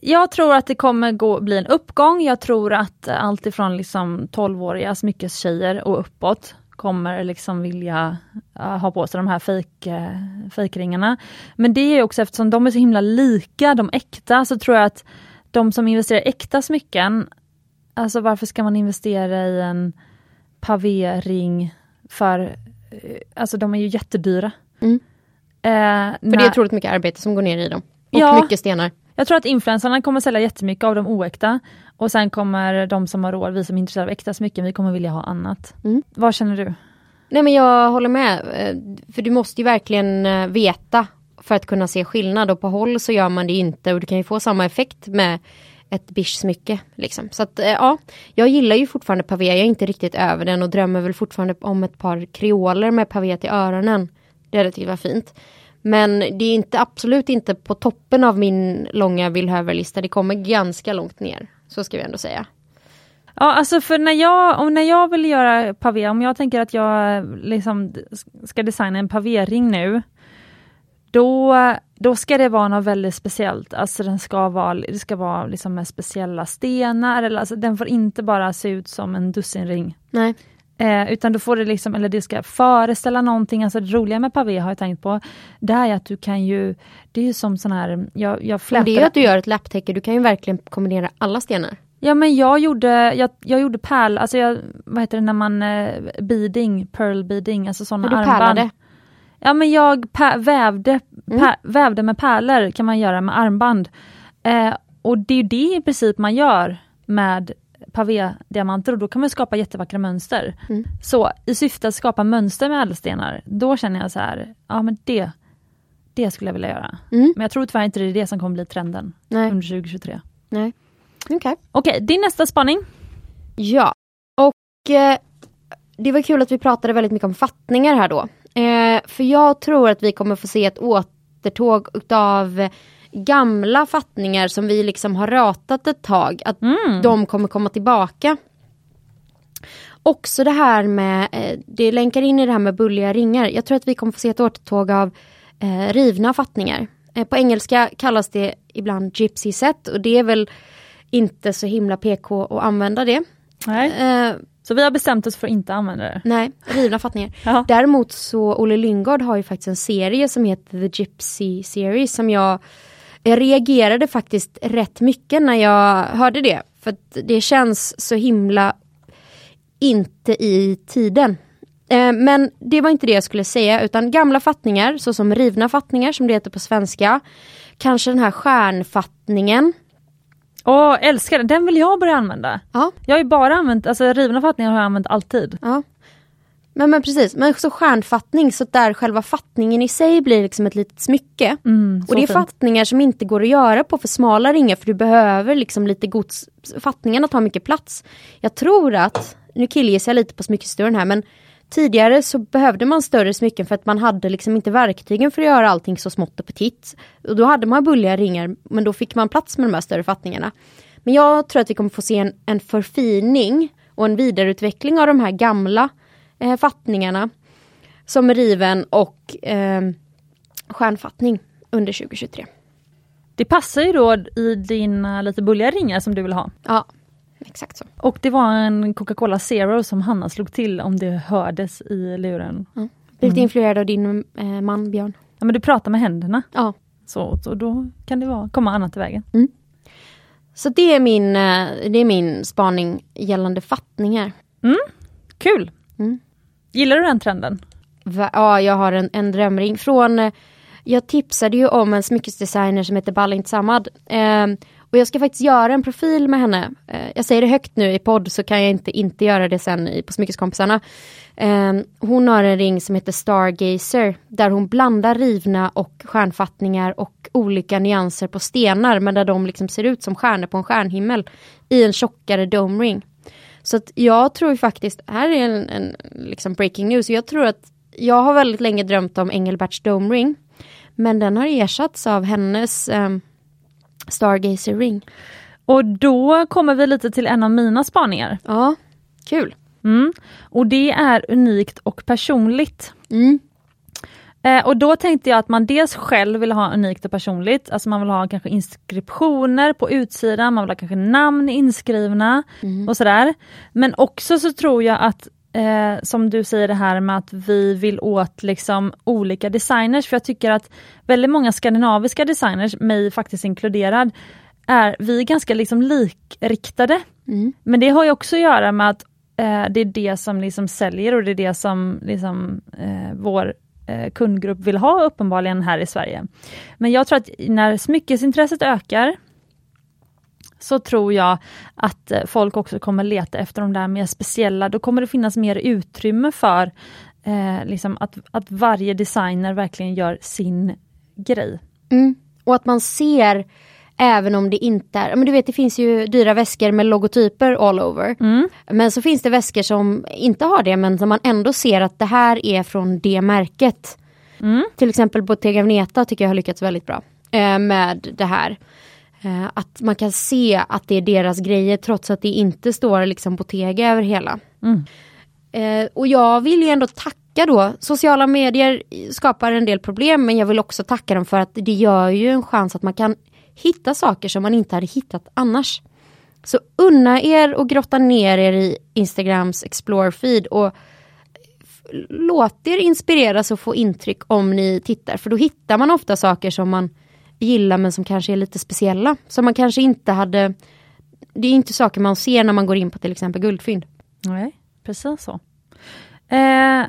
Jag tror att det kommer gå, bli en uppgång. Jag tror att eh, allt ifrån liksom 12-åriga smyckestjejer och uppåt kommer liksom vilja eh, ha på sig de här fake, fejkringarna. Men det är också eftersom de är så himla lika de äkta så tror jag att de som investerar i äkta smycken, alltså varför ska man investera i en pavéring för, eh, alltså de är ju jättedyra. Mm. Eh, För det är otroligt mycket arbete som går ner i dem. Och Ja. mycket stenar. jag tror att influencerna kommer sälja jättemycket av de oäkta och sen kommer de som har råd, vi som är intresserade av äkta smycken, vi kommer vilja ha annat. Mm. Vad känner du? Nej men jag håller med. Eh, För du måste ju verkligen eh, veta för att kunna se skillnad och på håll så gör man det inte och du kan ju få samma effekt med ett bischsmycke. Liksom. Så att eh, ja, jag gillar ju fortfarande pavé, jag är inte riktigt över den och drömmer väl fortfarande om ett par kreoler med pavé till öronen. Det hade tyckt var fint. Men det är inte, absolut inte på toppen av min långa villhöverlista, det kommer ganska långt ner. Så ska vi ändå säga. Ja, alltså för när jag, om när jag vill göra pavé, om jag tänker att jag liksom ska designa en pavéring nu, då, då ska det vara något väldigt speciellt. Alltså den ska vara, det ska vara liksom med speciella stenar, eller alltså den får inte bara se ut som en dussinring. Nej. Eh, utan då får det liksom, eller det ska föreställa någonting, alltså det roliga med pavé har jag tänkt på, det är att du kan ju, det är ju som sån här, jag, jag flätar. det är ju att du gör ett lapptäcke, du kan ju verkligen kombinera alla stenar. Ja men jag gjorde, jag, jag gjorde pärl, alltså jag, vad heter det när man, eh, beading, pearl beading, alltså sådana armband. pärlade? Ja men jag vävde, Mm. vävde med pärlor kan man göra med armband. Eh, och det är ju det i princip man gör med pavédiamanter och då kan man skapa jättevackra mönster. Mm. Så i syfte att skapa mönster med ädelstenar, då känner jag så här, ja men det, det skulle jag vilja göra. Mm. Men jag tror tyvärr inte det är det som kommer bli trenden Nej. under 2023. Nej. Okej. Okej, din nästa spaning? Ja, och eh, det var kul att vi pratade väldigt mycket om fattningar här då. Eh, för jag tror att vi kommer få se ett återtåg utav eh, gamla fattningar som vi liksom har ratat ett tag. Att Mm. de kommer komma tillbaka. Också det här med, eh, det länkar in i det här med bulliga ringar. Jag tror att vi kommer få se ett återtåg av eh, rivna fattningar. Eh, på engelska kallas det ibland gypsy set och det är väl inte så himla PK att använda det. Nej. Så vi har bestämt oss för att inte använda det. nej, rivna fattningar. Ja. Däremot så Olle Lyngård har ju faktiskt en serie som heter The Gypsy Series som jag, jag reagerade faktiskt rätt mycket när jag hörde det. För att det känns så himla inte i tiden. Eh, Men det var inte det jag skulle säga utan gamla fattningar såsom rivna fattningar som det heter på svenska. Kanske den här stjärnfattningen. Åh, älskar den. Den vill jag börja använda. Ja, Jag har ju bara använt, alltså rivna fattningar har jag använt alltid. Ja. Men, men precis, men också stjärnfattning så där själva fattningen i sig blir liksom ett litet smycke. Mm, och det är fint. fattningar som inte går att göra på för smala ringar för du behöver liksom lite gods. Fattningarna tar mycket plats. Jag tror att, nu killgissar jag lite på smyckeshistorien här men tidigare så behövde man större smycken för att man hade liksom inte verktygen för att göra allting så smått och petit. Och då hade man bulliga ringar men då fick man plats med de här större fattningarna. Men jag tror att vi kommer få se en, en förfining och en vidareutveckling av de här gamla eh, fattningarna. Som riven och eh, stjärnfattning under 2023. Det passar ju då i dina lite bulliga ringar som du vill ha. Ja, exakt så. Och det var en Coca-Cola Zero som Hanna slog till om det hördes i luren. Blivit influerad av din eh, man Björn. Ja men du pratar med händerna. Ja. Så, så då kan det vara, komma annat i vägen. Så det är min, eh, det är min spaning gällande fattningar. Kul! Mm. Gillar du den trenden? Va- Ja, jag har en, en drömring från... eh, Jag tipsade ju om en smyckesdesigner som heter Ballint Samad. Eh, och jag ska faktiskt göra en profil med henne. Eh, jag säger det högt nu i podd så kan jag inte inte göra det sen i, på Smyckeskompisarna. Eh, hon har en ring som heter Stargazer där hon blandar rivna och stjärnfattningar och olika nyanser på stenar men där de liksom ser ut som stjärnor på en stjärnhimmel i en tjockare dome ring. Så att jag tror faktiskt, här är en, en liksom breaking news, jag tror att jag har väldigt länge drömt om Engelberts Dome Ring. Men den har ersatts av hennes um, Stargazer Ring. Och då kommer vi lite till en av mina spaningar. Ja, kul. Mm. Och det är unikt och personligt. Mm. Eh, och då tänkte jag att man dels själv vill ha unikt och personligt, alltså man vill ha kanske inskriptioner på utsidan, man vill ha kanske namn inskrivna och sådär. Men också så tror jag att eh, som du säger det här med att vi vill åt liksom olika designers, för jag tycker att väldigt många skandinaviska designers, mig faktiskt inkluderad, är vi är ganska liksom likriktade. Mm. Men det har ju också att göra med att eh, det är det som liksom säljer och det är det som liksom, eh, vår eh, kundgrupp vill ha uppenbarligen här i Sverige. Men jag tror att när smyckesintresset ökar så tror jag att eh, folk också kommer leta efter de där mer speciella, då kommer det finnas mer utrymme för eh, liksom att, att varje designer verkligen gör sin grej. Mm. Och att man ser Även om det inte är, men du vet det finns ju dyra väskor med logotyper all over. Men så finns det väskor som inte har det men som man ändå ser att det här är från det märket. Till exempel Bottega Veneta tycker jag har lyckats väldigt bra eh, med det här. Eh, att man kan se att det är deras grejer trots att det inte står liksom Bottega över hela. Eh, och jag vill ju ändå tacka då, sociala medier skapar en del problem men jag vill också tacka dem för att det gör ju en chans att man kan hitta saker som man inte hade hittat annars. Så unna er och grotta ner er i Instagrams explore feed och låt er inspireras och få intryck om ni tittar för då hittar man ofta saker som man gillar men som kanske är lite speciella. Som man kanske inte hade Det är inte saker man ser när man går in på till exempel guldfynd. Nej, precis så. Eh,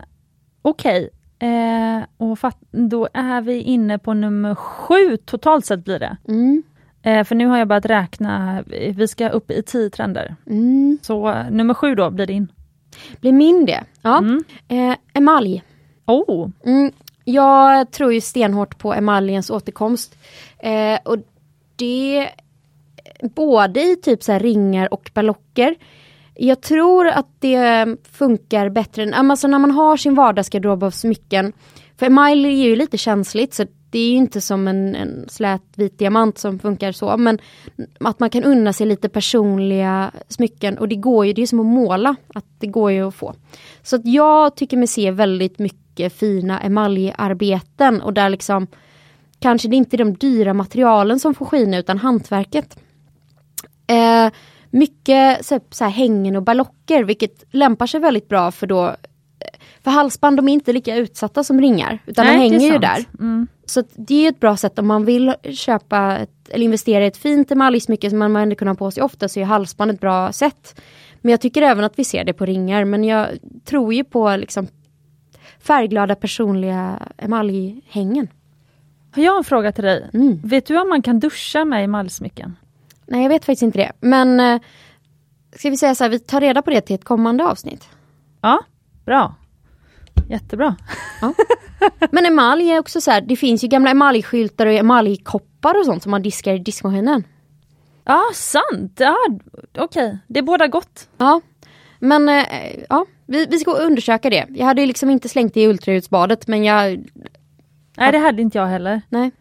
Okej, eh, och fatt, då är vi inne på nummer sju totalt sett blir det. Mm. Eh, för nu har jag börjat räkna, vi ska upp i tio trender. Mm. Så eh, nummer sju då blir din. Blir min det? Ja. Mm. Eh, emalj. Oh, Mm, jag tror ju stenhårt på emaljens återkomst. Eh, och det både i typ så här ringar och ballocker. Jag tror att det funkar bättre än, alltså när man har sin vardagsgarderob av smycken. För emalj är ju lite känsligt så det är ju inte som en, en slät vit diamant som funkar så. Men att man kan unna sig lite personliga smycken och det går ju, det är som att måla. Att det går ju att få. Så att jag tycker mig se väldigt mycket fina emaljarbeten och där liksom kanske det inte är de dyra materialen som får skina utan hantverket. Eh, mycket så, så här, hängen och ballocker vilket lämpar sig väldigt bra för då för halsband de är inte lika utsatta som ringar utan Nej, de hänger ju där. Mm. Så det är ett bra sätt om man vill köpa ett, eller investera i ett fint emaljsmycke som man ändå kan ha på sig ofta så är halsband ett bra sätt. Men jag tycker även att vi ser det på ringar men jag tror ju på liksom färgglada personliga emaljhängen. Har jag en fråga till dig? Mm. Vet du om man kan duscha med emaljsmycken? Nej jag vet faktiskt inte det men eh, ska vi säga så här, vi tar reda på det till ett kommande avsnitt. Ja, bra. Jättebra. Men emalj är också så här, det finns ju gamla emaljskyltar och emaljkoppar och sånt som man diskar i diskmaskinen. Ja, sant. Ja, Okej, det är båda gott. Ja, men eh, ja, vi, vi ska undersöka det. Jag hade ju liksom inte slängt det i ultraljudsbadet men jag, Nej, det hade inte jag heller. nej.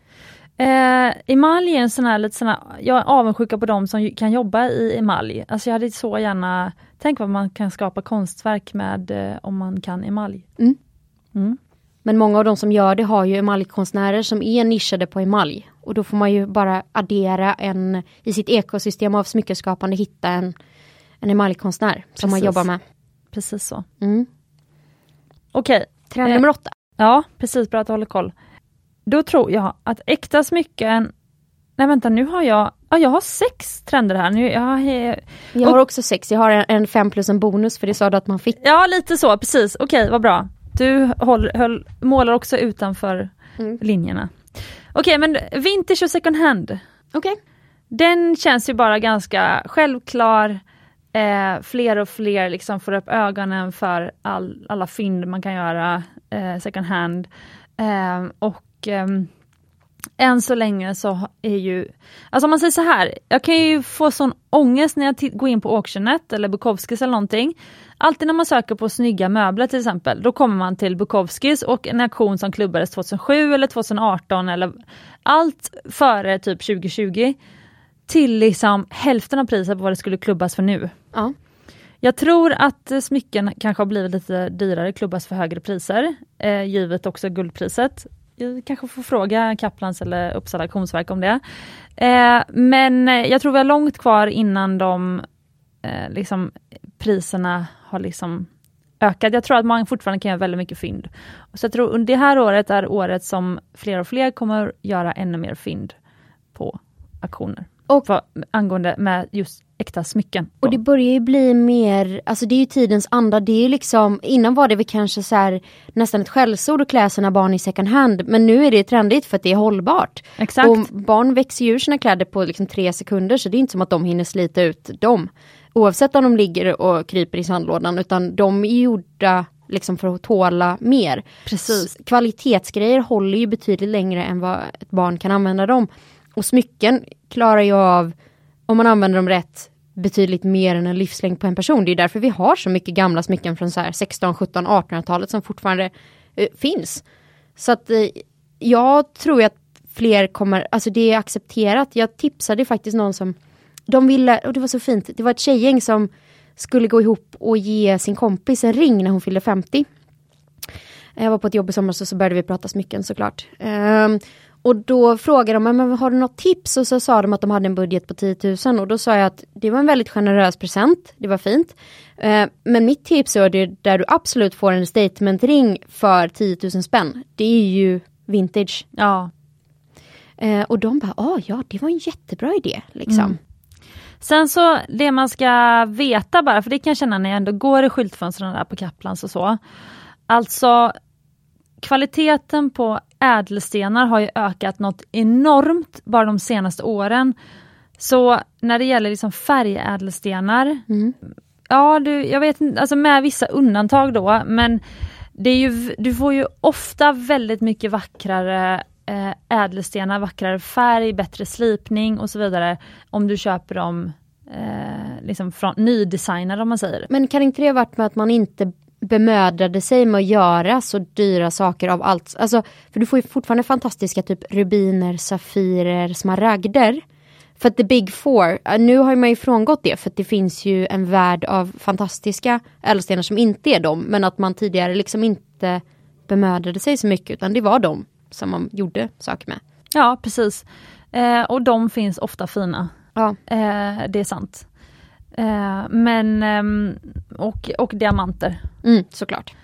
Eh, emalj är en sån här, lite sån här, jag är avundsjuka på de som kan jobba i emalj. Alltså jag hade så gärna, tänk vad man kan skapa konstverk med eh, om man kan emalj. Mm. Mm. Men många av de som gör det har ju emaljkonstnärer som är nischade på emalj. Och då får man ju bara addera en, i sitt ekosystem av smyckeskapande hitta en, en emaljkonstnär som man Precis. jobbar med. Precis så. Mm. Okej, Trend Eh. nummer åtta. ja precis, bra att du håller koll. Då tror jag att äkta smycken, nej vänta nu har jag ja, jag har sex trender här. Nu, jag, jag, Jag har också sex, jag har en, en fem plus en bonus för det sa du att man fick. ja, lite så, precis. Okej, vad bra. Du håll, höll, målar också utanför Mm. linjerna. Okej, men vintage och second hand. Okej. Den känns ju bara ganska självklar. Eh, fler och fler liksom får upp ögonen för all, alla fynd man kan göra eh, second hand. Eh, och eh, än så länge så är ju, alltså om man säger så här, jag kan ju få sån ångest när jag går in på Auctionet eller Bukowskis eller någonting. Alltid när man söker på snygga möbler till exempel, då kommer man till Bukowskis och en auktion som klubbades 2007 eller 2018 eller allt före typ 2020 till liksom hälften av priset på vad det skulle klubbas för nu. Ja. Jag tror att smycken kanske har blivit lite dyrare, klubbas för högre priser, eh, givet också guldpriset. Jag kanske får fråga Kaplans eller Uppsala auktionsverk om det. Eh, men jag tror vi har långt kvar innan de eh, liksom, priserna har liksom ökat. Jag tror att man fortfarande kan göra väldigt mycket fynd. Så jag tror det här året är året som fler och fler kommer göra ännu mer fynd på auktioner. Och- För, angående med just äkta smycken. Och det börjar ju bli mer, alltså det är ju tidens anda, det är ju liksom, innan var det väl kanske så här, nästan ett skällsord att klä sina barn i second hand, men nu är det trendigt för att det är hållbart. Exakt. Och barn växer ju ur sina kläder på liksom tre sekunder så det är inte som att de hinner slita ut dem. Oavsett om de ligger och kryper i sandlådan utan de är gjorda liksom för att tåla mer. Precis. Kvalitetsgrejer håller ju betydligt längre än vad ett barn kan använda dem. Och smycken klarar ju av, om man använder dem rätt, betydligt mer än en livslängd på en person. Det är därför vi har så mycket gamla smycken från så här 16, 17, 1800-talet som fortfarande eh, finns. Så att eh, jag tror att fler kommer, alltså det är accepterat. Jag tipsade faktiskt någon som, de ville, och det var så fint, det var ett tjejgäng som skulle gå ihop och ge sin kompis en ring när hon fyllde 50. Jag var på ett jobb i somras och så började vi prata smycken såklart. Ehm, och då frågade de, men har du något tips? Och så sa de att de hade en budget på 10 000 och då sa jag att det var en väldigt generös present, det var fint. Ehm, men mitt tips är det där du absolut får en statementring för 10 000 spänn. Det är ju vintage. Ja. Ehm, och de bara, ah, ja det var en jättebra idé. Liksom. Mm. Sen så det man ska veta bara, för det kan jag känna när jag ändå går i skyltfönstren där på Kaplans och så. Alltså kvaliteten på ädelstenar har ju ökat något enormt bara de senaste åren. Så när det gäller liksom färgädelstenar, Mm. ja du, jag vet inte, alltså med vissa undantag då, men det är ju, du får ju ofta väldigt mycket vackrare eh, ädelstenar, vackrare färg, bättre slipning och så vidare om du köper dem eh, liksom från nydesignade om man säger. Men kan inte det ha varit med att man inte bemödade sig med att göra så dyra saker av allt? Alltså, för du får ju fortfarande fantastiska typ rubiner, safirer, smaragder. För att the big four, nu har man ju frångått det för att det finns ju en värld av fantastiska ädelstenar som inte är dem. Men att man tidigare liksom inte bemödade sig så mycket utan det var dem som man gjorde saker med. Ja precis. Eh, och de finns ofta fina. Ja, Eh, det är sant. Eh, men, ehm, och, och diamanter mm, såklart.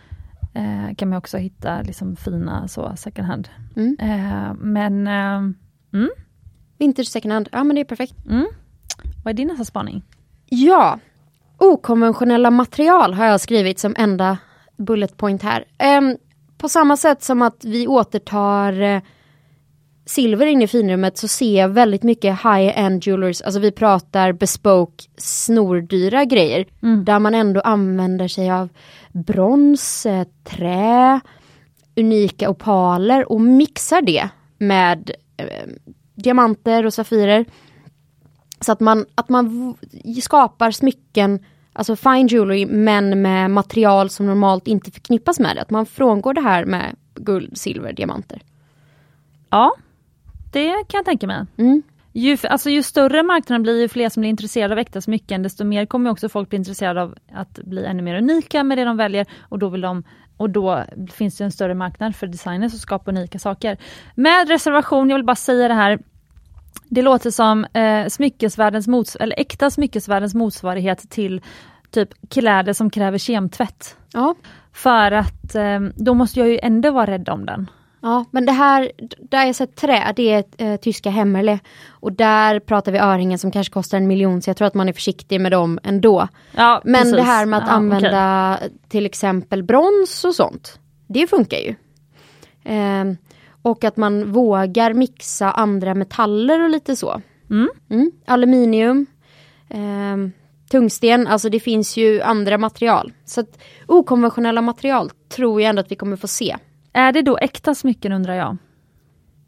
eh, kan man också hitta liksom fina så second hand. Mm. Eh, men ehm, Vintage second hand, ja men det är perfekt. mm. vad är din nästa spaning? Ja, okonventionella material har jag skrivit som enda bullet point här. Ehm, på samma sätt som att vi återtar eh, silver in i finrummet så ser jag väldigt mycket high-end jewelers, alltså vi pratar bespoke, snordyra grejer. Där man ändå använder sig av brons, eh, trä, unika opaler och mixar det med eh, diamanter och safirer. Så att man, att man skapar smycken, alltså fine jewelry, men med material som normalt inte förknippas med det. Att man frångår det här med guld, silver, diamanter. Ja, det kan jag tänka mig. Mm. Ju, alltså, ju större marknaden blir, ju fler som blir intresserade av äkta smycken, desto mer kommer också folk bli intresserade av att bli ännu mer unika med det de väljer och då vill de och då finns det en större marknad för designers som skapar unika saker. Med reservation, jag vill bara säga det här, det låter som eh, smyckesvärldens mots eller äkta smyckesvärldens motsvarighet till typ kläder som kräver kemtvätt. Ja, För att eh, då måste jag ju ändå vara rädd om den. Ja, men det här, där jag sett trä, det är eh, tyska Hämmerle. Och där pratar vi örhängen som kanske kostar en miljon, så jag tror att man är försiktig med dem ändå. Ja, Men precis. det här med att Ja, använda till exempel brons och sånt, det funkar ju. Ehm, och att man vågar mixa andra metaller och lite så. Mm. Mm. Aluminium, ehm, tungsten, alltså det finns ju andra material. Så att okonventionella material tror jag ändå att vi kommer få se. Är det då äkta smycken undrar jag?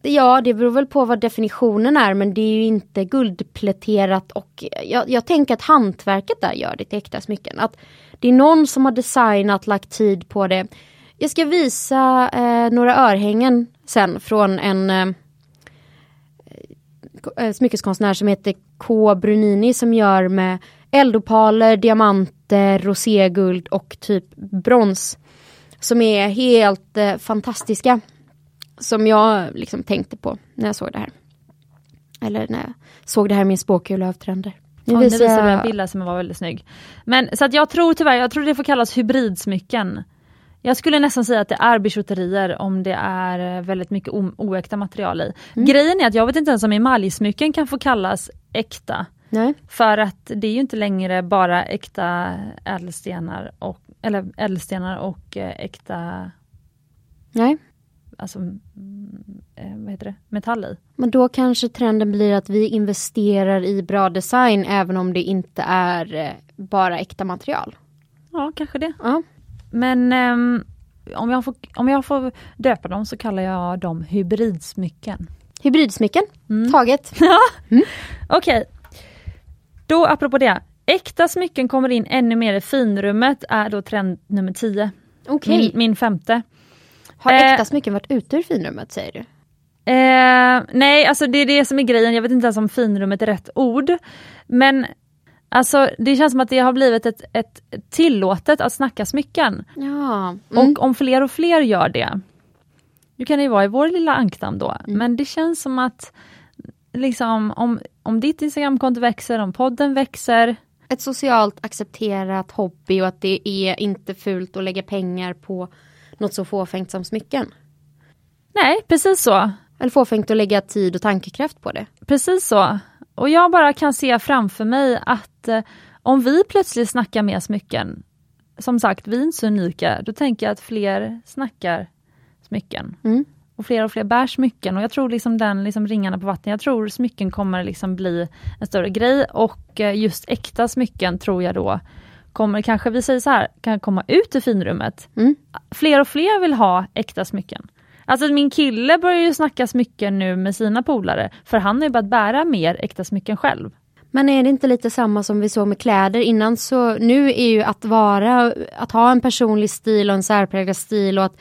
Ja, det beror väl på vad definitionen är men det är ju inte guldpläterat och jag, jag tänker att hantverket där gör det till äkta smycken. Att det är någon som har designat, lagt tid på det. Jag ska visa eh, några örhängen sen från en eh, eh smyckeskonstnär som heter K. Brunini som gör med eldopaler, diamanter, roséguld och typ brons. Som är helt eh, fantastiska. Som jag liksom tänkte på när jag såg det här. Eller när jag såg det här med spåkula av trender. Nu Nu visar visar du en jag... bild som var väldigt snygg. Men så att jag tror tyvärr, jag tror det får kallas hybridsmycken. Jag skulle nästan säga att det är bijouterier om det är eh, väldigt mycket oäkta material i. Mm. Grejen är att jag vet inte ens om emaljsmycken kan få kallas äkta. Nej. För att det är ju inte längre bara äkta ädelstenar och, eller ädelstenar och eh, äkta Nej. alltså, mm, eh, vad heter det? metall i. Men då kanske trenden blir att vi investerar i bra design även om det inte är eh, bara äkta material. Ja, kanske det. Ja. Men ehm, om, jag får, om jag får döpa dem så kallar jag dem hybridsmycken. Hybridsmycken, Mm. taget. Okej, då apropå det. Äkta smycken kommer in ännu mer i finrummet är då trend nummer 10. Okej. Min, min femte. Har Eh, äkta smycken varit ute ur finrummet säger du? Eh, nej, alltså det är det som är grejen. Jag vet inte ens om finrummet är rätt ord. Men alltså det känns som att det har blivit ett, ett tillåtet att snacka smycken. Ja. Mm. Och om fler och fler gör det, nu kan det ju vara i vår lilla ankdam då, Mm. men det känns som att liksom, om, om ditt Instagramkonto växer, om podden växer, Ett socialt accepterat hobby och att det är inte fult att lägga pengar på något så fåfängt som smycken. nej precis så, Eller fåfängt att lägga tid och tankekraft på det. precis så. Och jag bara kan se framför mig att eh, om vi plötsligt snackar mer smycken, som sagt vi är inte så unika, då tänker jag att fler snackar smycken. Mm. Och fler och fler bär smycken och jag tror liksom den liksom ringarna på vattnet, jag tror smycken kommer liksom bli en större grej och eh, just äkta smycken tror jag då kommer kanske, vi säger så här, kan komma ut i finrummet. Mm. Fler och fler vill ha äkta smycken. Alltså min kille börjar ju snacka smycken nu med sina polare, för han har ju börjat bära mer äkta smycken själv. Men är det inte lite samma som vi såg med kläder innan så nu är ju att vara, att ha en personlig stil och en särpräglad stil och att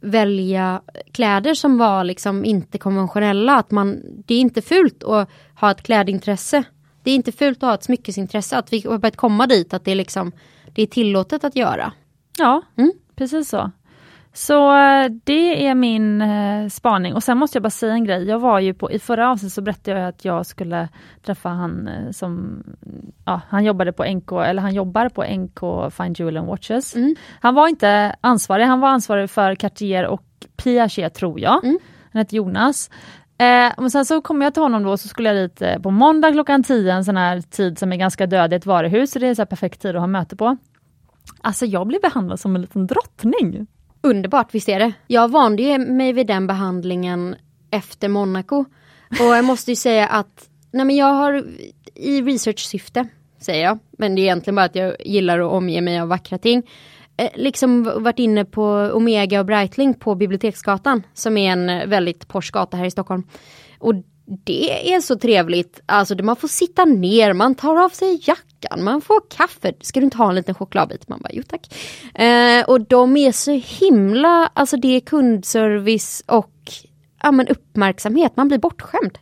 välja kläder som var liksom inte konventionella. Att man, det är inte fult att ha ett klädintresse. Det är inte fult att ha ett smyckesintresse. Att vi har börjat komma dit att det är liksom det är tillåtet att göra. Ja, Mm. precis så. Så eh, det är min eh, spaning. Och sen måste jag bara säga en grej. Jag var ju på, i förra avsnittet så berättade jag att jag skulle träffa han eh, som, ja, han jobbade på NK, eller han jobbar på NK Fine Jewel and Watches. Mm. Han var inte ansvarig, han var ansvarig för Cartier och Piaget tror jag. Mm. Han hette Jonas. Eh, men sen så kom jag till honom då så skulle jag dit eh, på måndag klockan 10, en sån här tid som är ganska död i ett varuhus, så det är så här perfekt tid att ha möte på. Alltså jag blev behandlad som en liten drottning. Underbart, visst är det. Jag vande ju mig vid den behandlingen efter Monaco. Och jag måste ju säga att, nej men jag har i research-syfte, säger jag, men det är egentligen bara att jag gillar att omge mig av vackra ting. Eh, liksom varit inne på Omega och Breitling på Biblioteksgatan, som är en väldigt posh gata här i Stockholm. Och det är så trevligt, alltså man får sitta ner, man tar av sig jackan, man får kaffe. Ska du inte ha en liten chokladbit? Man bara, jo tack. Eh, och de är så himla, alltså det är kundservice och ja, men uppmärksamhet, man blir bortskämd.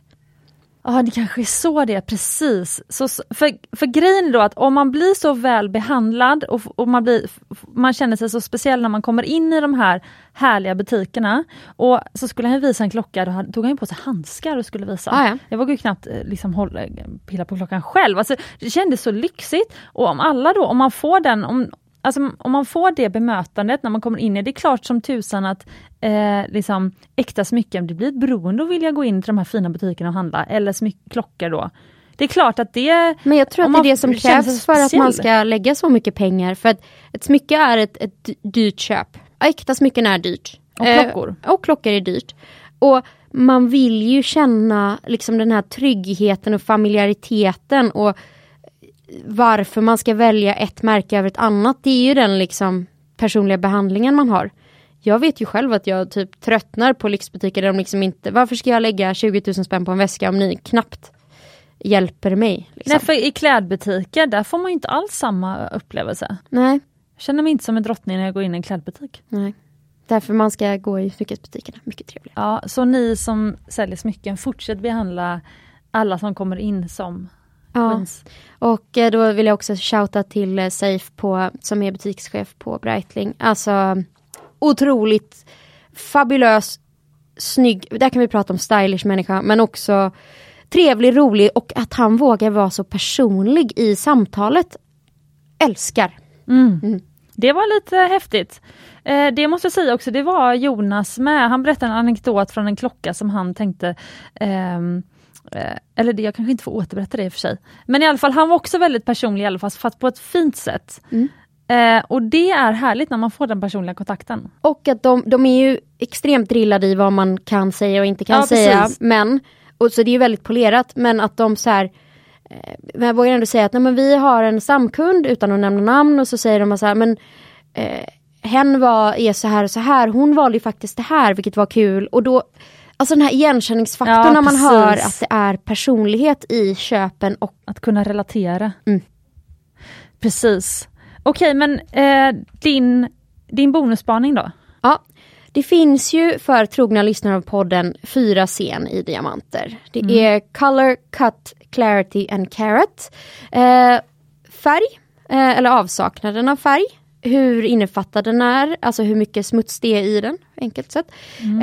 Ja, det kanske är så det är, precis. Så, för, för grejen är då att om man blir så väl behandlad och, och man, blir, man känner sig så speciell när man kommer in i de här härliga butikerna. Och så skulle han visa en klocka, då tog han på sig handskar och skulle visa. Ah, ja. Jag vågade ju knappt eh, liksom hålla, pilla på klockan själv. Alltså, det kändes så lyxigt. Och om alla då, om man får den, om, alltså, om man får det bemötandet när man kommer in i det, är klart som tusan att eh, liksom, äkta smycken, det blir ett beroende att vilja gå in till de här fina butikerna och handla, eller smyck- klockor då. Det är klart att det... Men jag tror att det är det som krävs för att man ska lägga så mycket pengar. För att ett smycke är ett, ett dyrt köp. Äkta smycken är dyrt. Och Eh, klockor. och klockor är dyrt. Och man vill ju känna liksom den här tryggheten och familiariteten och varför man ska välja ett märke över ett annat. Det är ju den liksom personliga behandlingen man har. Jag vet ju själv att jag typ tröttnar på lyxbutiker där de liksom inte, varför ska jag lägga 20 000 spänn på en väska om ni knappt hjälper mig? Liksom. Nej, för i klädbutiker, där får man ju inte alls samma upplevelse. Nej, Jag känner mig inte som en drottning när jag går in i en klädbutik. nej. Därför man ska gå i smyckesbutikerna. Mycket trevligare. Ja, så ni som säljer smycken, fortsätt behandla alla som kommer in som Ja. queens. Och eh, då vill jag också shouta till eh, Safe på, som är butikschef på Breitling. Alltså otroligt fabulös, snygg, där kan vi prata om stylish människa, men också trevlig, rolig och att han vågar vara så personlig i samtalet. Älskar. Mm. Det var lite häftigt. Eh, det måste jag säga också, det var Jonas med. Han berättade en anekdot från en klocka som han tänkte ehm, eh, eller det, jag kanske inte får återberätta det i och för sig. Men i alla fall, han var också väldigt personlig i alla fall, fast på ett fint sätt. Mm. Eh, och det är härligt när man får den personliga kontakten. Och att de, de är ju extremt drillade i vad man kan säga och inte kan Ja, säga. precis. Men, och så det är ju väldigt polerat, men att de så här eh, men jag vågar ändå säga att nej, men vi har en samkund utan att nämna namn och så säger de så här, men eh, hen var, är så här och så här, hon valde ju faktiskt det här vilket var kul och då Alltså den här igenkänningsfaktorn Ja, när man precis. hör att det är personlighet i köpen och Att kunna relatera. Mm. Precis. Okej, men eh, din, din bonusspaning då? Ja, det finns ju för trogna lyssnare av podden fyra scen i diamanter. Det är color, cut, clarity and carat. Eh, färg, eh, eller avsaknaden av färg. Hur innefattad den är, alltså hur mycket smuts det är i den, enkelt sett.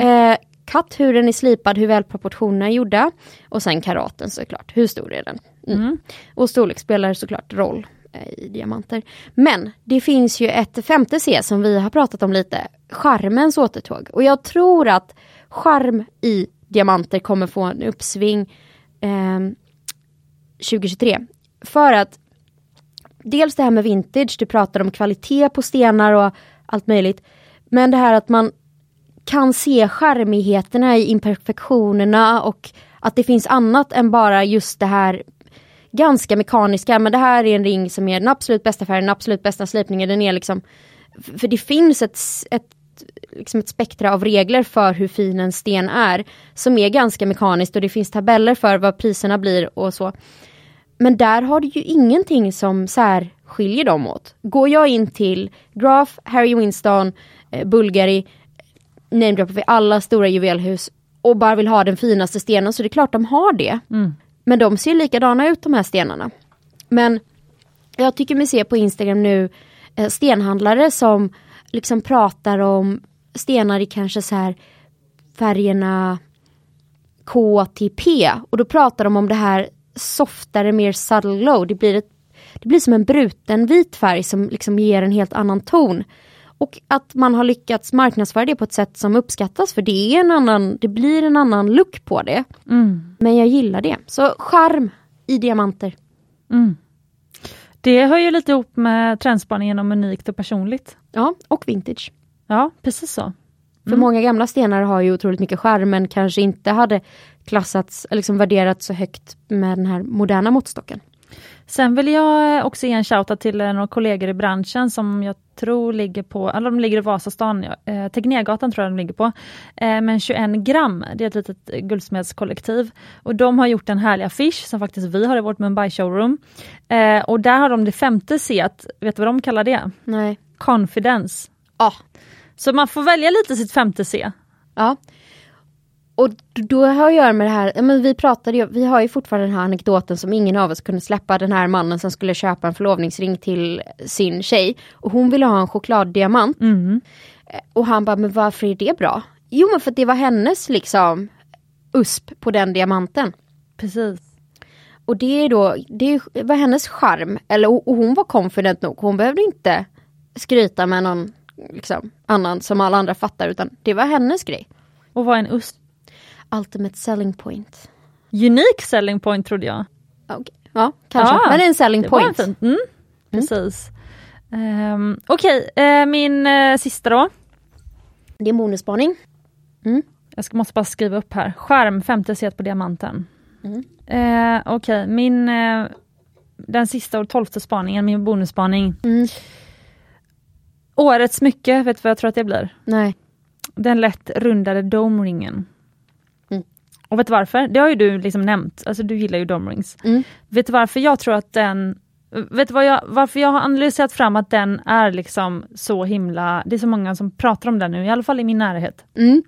Eh, cut, hur den är slipad, hur väl proportionerna är gjorda. Och sen karaten såklart, hur stor är den? Mm. Och storlek spelar såklart roll eh, i diamanter. Men det finns ju ett femte C som vi har pratat om lite, charmens återtåg. Och jag tror att charm i diamanter kommer få en uppsving eh, 2023. För att dels det här med vintage, du pratar om kvalitet på stenar och allt möjligt. Men det här att man kan se charmigheterna i imperfektionerna och att det finns annat än bara just det här ganska mekaniska, men det här är en ring som är den absolut bästa färgen, den absolut bästa slipningen, den är liksom För det finns ett, ett, liksom ett spektra av regler för hur fin en sten är, som är ganska mekaniskt och det finns tabeller för vad priserna blir och så. Men där har du ju ingenting som särskiljer dem åt. Går jag in till Graf, Harry Winston, eh, Bulgari, namedroppar vi alla stora juvelhus och bara vill ha den finaste stenen så det är klart de har det. Men de ser likadana ut de här stenarna. Men jag tycker mig se på Instagram nu eh, stenhandlare som liksom pratar om stenar i kanske så här färgerna K till P och då pratar de om det här softare, mer subtle glow. Det blir, ett, det blir som en bruten vit färg som liksom ger en helt annan ton. Och att man har lyckats marknadsföra det på ett sätt som uppskattas för det är en annan, det blir en annan look på det. Men jag gillar det. Så charm i diamanter. Det hör ju lite ihop med trendspaningen om unikt och personligt. Ja, och vintage. Ja, precis så. För många gamla stenar har ju otroligt mycket charm men kanske inte hade klassats, liksom värderats så högt med den här moderna måttstocken. Sen vill jag också ge en shoutout till några kollegor i branschen som jag tror ligger på, eller de ligger i Vasastan, ja, eh, Tegnérgatan tror jag de ligger på. Eh, men 21 gram, det är ett litet guldsmedskollektiv. Och de har gjort en härlig affisch som faktiskt vi har i vårt Mumbai showroom. Eh, och där har de det femte C, vet du vad de kallar det? Nej. Confidence. Ja. Så man får välja lite sitt femte C. Ja. Och då har göra med det här, men vi pratade ju, vi har ju fortfarande den här anekdoten som ingen av oss kunde släppa, den här mannen som skulle köpa en förlovningsring till sin tjej. Och hon ville ha en chokladdiamant. Eh, Och han bara, men varför är det bra? Jo men för att det var hennes liksom USP på den diamanten. Precis. Och det är då, det var hennes charm, eller och hon var confident nog, hon behövde inte skryta med någon liksom, annan som alla andra fattar utan det var hennes grej. Och vad en USP? Ultimate selling point. Unique selling point trodde jag. Okay. Ja, kanske. Ja, Men det är en selling point. fint. Mm, precis. Um, Okej, eh, min eh, sista då. Det är en bonusspaning. Jag ska, måste bara skriva upp här. Skärm 50 set på diamanten. Mm. Eh, Okej, min eh, den sista och tolfte spaningen, min bonusspaning. Mm. Årets smycke, vet du vad jag tror att det blir? Nej. Den lätt rundade domringen. Och vet du varför? Det har ju du liksom nämnt, alltså du gillar ju domrings. Mm. Vet du varför jag tror att den Vet du vad jag, varför jag har analyserat fram att den är liksom så himla, det är så många som pratar om den nu, i alla fall i min närhet. Mm.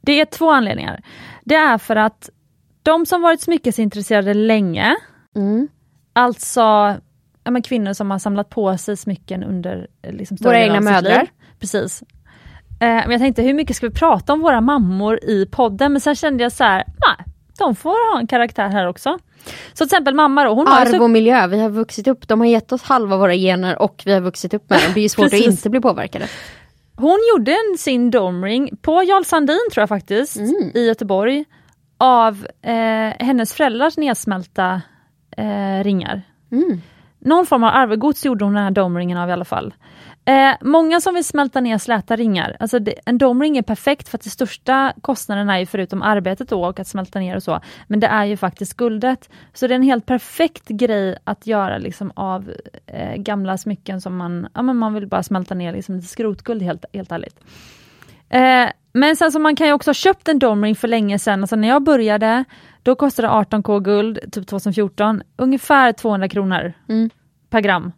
Det är två anledningar. Det är för att de som varit smyckesintresserade länge, Mm. alltså ja, kvinnor som har samlat på sig smycken under eh, liksom, större Våra egna mödrar. liv. Precis. Eh, men jag tänkte hur mycket ska vi prata om våra mammor i podden? Men sen kände jag så här, nej, de får ha en karaktär här också. Så till exempel mamma då, hon Arv så och miljö, vi har vuxit upp, de har gett oss halva våra gener och vi har vuxit upp med dem. Det är ju svårt att inte bli påverkade. Hon gjorde en, sin domring på Jarl Sandin tror jag faktiskt, Mm. i Göteborg, av eh, hennes föräldrars nedsmälta eh, ringar. Mm. Någon form av arvegods gjorde hon den här domringen av i alla fall. Eh, många som vill smälta ner släta ringar, alltså det, en domring är perfekt för att det största kostnaden är ju förutom arbetet då och att smälta ner och så, men det är ju faktiskt guldet. Så det är en helt perfekt grej att göra liksom av eh, gamla smycken som man, ja men man vill bara smälta ner liksom lite skrotguld helt, helt ärligt. Eh, men sen så man kan ju också ha köpt en domring för länge sedan, alltså när jag började, då kostade 18k guld, typ 2014, ungefär 200 kronor Mm. per gram.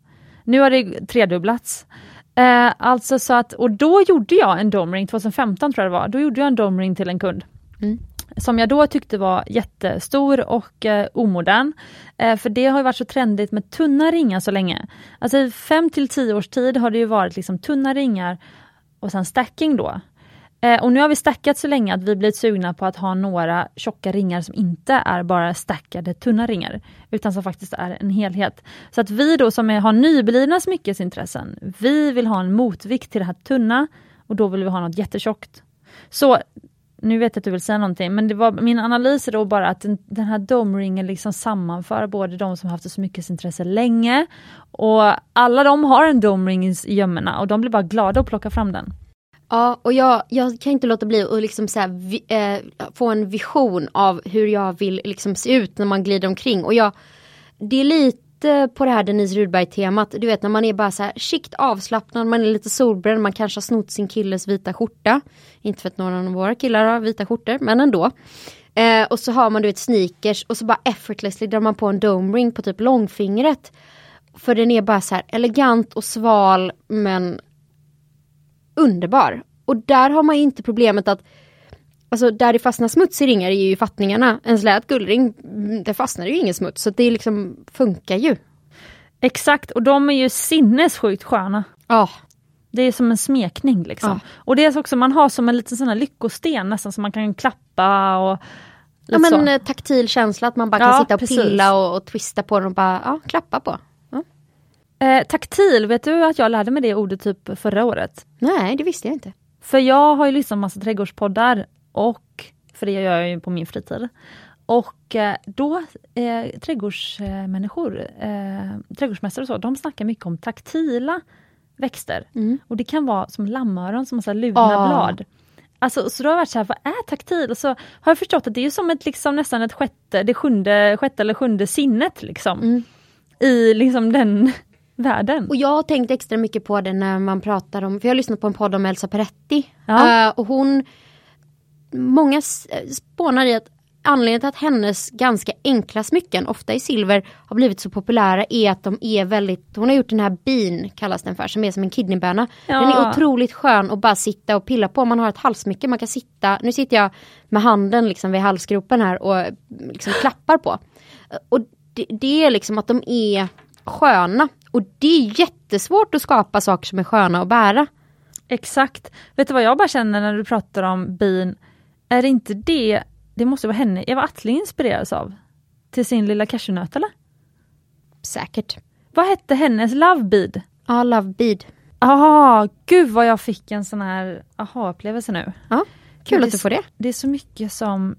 Nu har det tredubblats. Eh, alltså så att, och då gjorde jag en domring, 2015 tror jag det var, då gjorde jag en domring till en kund. Mm. Som jag då tyckte var jättestor och eh, omodern. Eh, för det har ju varit så trendigt med tunna ringar så länge. Alltså i 5 till 10 års tid har det ju varit liksom tunna ringar och sen stacking då. Eh, och nu har vi stackat så länge att vi blivit sugna på att ha några tjocka ringar som inte är bara stackade tunna ringar, utan som faktiskt är en helhet. Så att vi då som är, har nyblivna smyckesintressen, vi vill ha en motvikt till det här tunna och då vill vi ha något jättetjockt. Så nu vet jag att du vill säga någonting, men det var min analys är då bara att den, den här domringen liksom sammanför både de som haft ett smyckesintresse länge och alla de har en domring i i gömmorna och de blir bara glada att plocka fram den. Ja, och jag, jag kan inte låta bli att liksom så här, vi, eh, få en vision av hur jag vill liksom se ut när man glider omkring. Och jag, det är lite på det här Denise Rudberg-temat. Du vet när man är bara så här skikt avslappnad, man är lite solbränd, man kanske har snott sin killes vita skjorta. Inte för att några av våra killar har vita skjortor, men ändå. Eh, och så har man du vet sneakers och så bara effortlessly drar man på en dome ring på typ långfingret. För den är bara så här elegant och sval men underbar. Och där har man ju inte problemet att Alltså där det fastnar smuts i ringar är ju fattningarna. En slät guldring, mm, där fastnar det ju ingen smuts. Så det liksom funkar ju. Exakt, och de är ju sinnessjukt sköna. Ja, Det är som en smekning liksom. Ja. Och det är också, man har som en liten sån här lyckosten nästan som man kan klappa och ja men så. eh, taktil känsla att man bara kan Ja, sitta och precis. pilla och, och twista på den och bara ja, klappa på. Eh, taktil, vet du att jag lärde mig det ordet typ förra året? Nej, det visste jag inte. För jag har ju lyssnat på massa trädgårdspoddar och, för det gör jag ju på min fritid. Och eh, då, eh, trädgårdsmänniskor, eh, trädgårdsmästare och så, de snackar mycket om taktila växter. Mm. Och det kan vara som lammöron som har så luna Ah. blad. Alltså, så då har jag varit så här, vad är taktil? Och så har jag förstått att det är som ett, liksom, nästan ett sjätte, det sjunde, sjätte eller sjunde sinnet liksom. Mm. I liksom den världen. Och jag har tänkt extra mycket på det när man pratar om, för jag har lyssnat på en podd om Elsa Peretti. Ja. Eh, och hon, många spånar i att anledningen till att hennes ganska enkla smycken, ofta i silver, har blivit så populära är att de är väldigt, hon har gjort den här bin, kallas den för, som är som en kidneyböna. Den Ja. är otroligt skön att bara sitta och pilla på. Man har ett halssmycke, man kan sitta, nu sitter jag med handen liksom vid halsgropen här och liksom klappar på. Och det, det är liksom att de är sköna. Och det är jättesvårt att skapa saker som är sköna att bära. Exakt. Vet du vad jag bara känner när du pratar om bin? Är det inte det, det måste vara henne Eva Attling inspireras av? Till sin lilla cashewnöt eller? Säkert. Vad hette hennes love bead? Ja, Love Bead. Ah, gud vad jag fick en sån här aha-upplevelse nu. Ja, kul det att du får det. Det är så mycket som...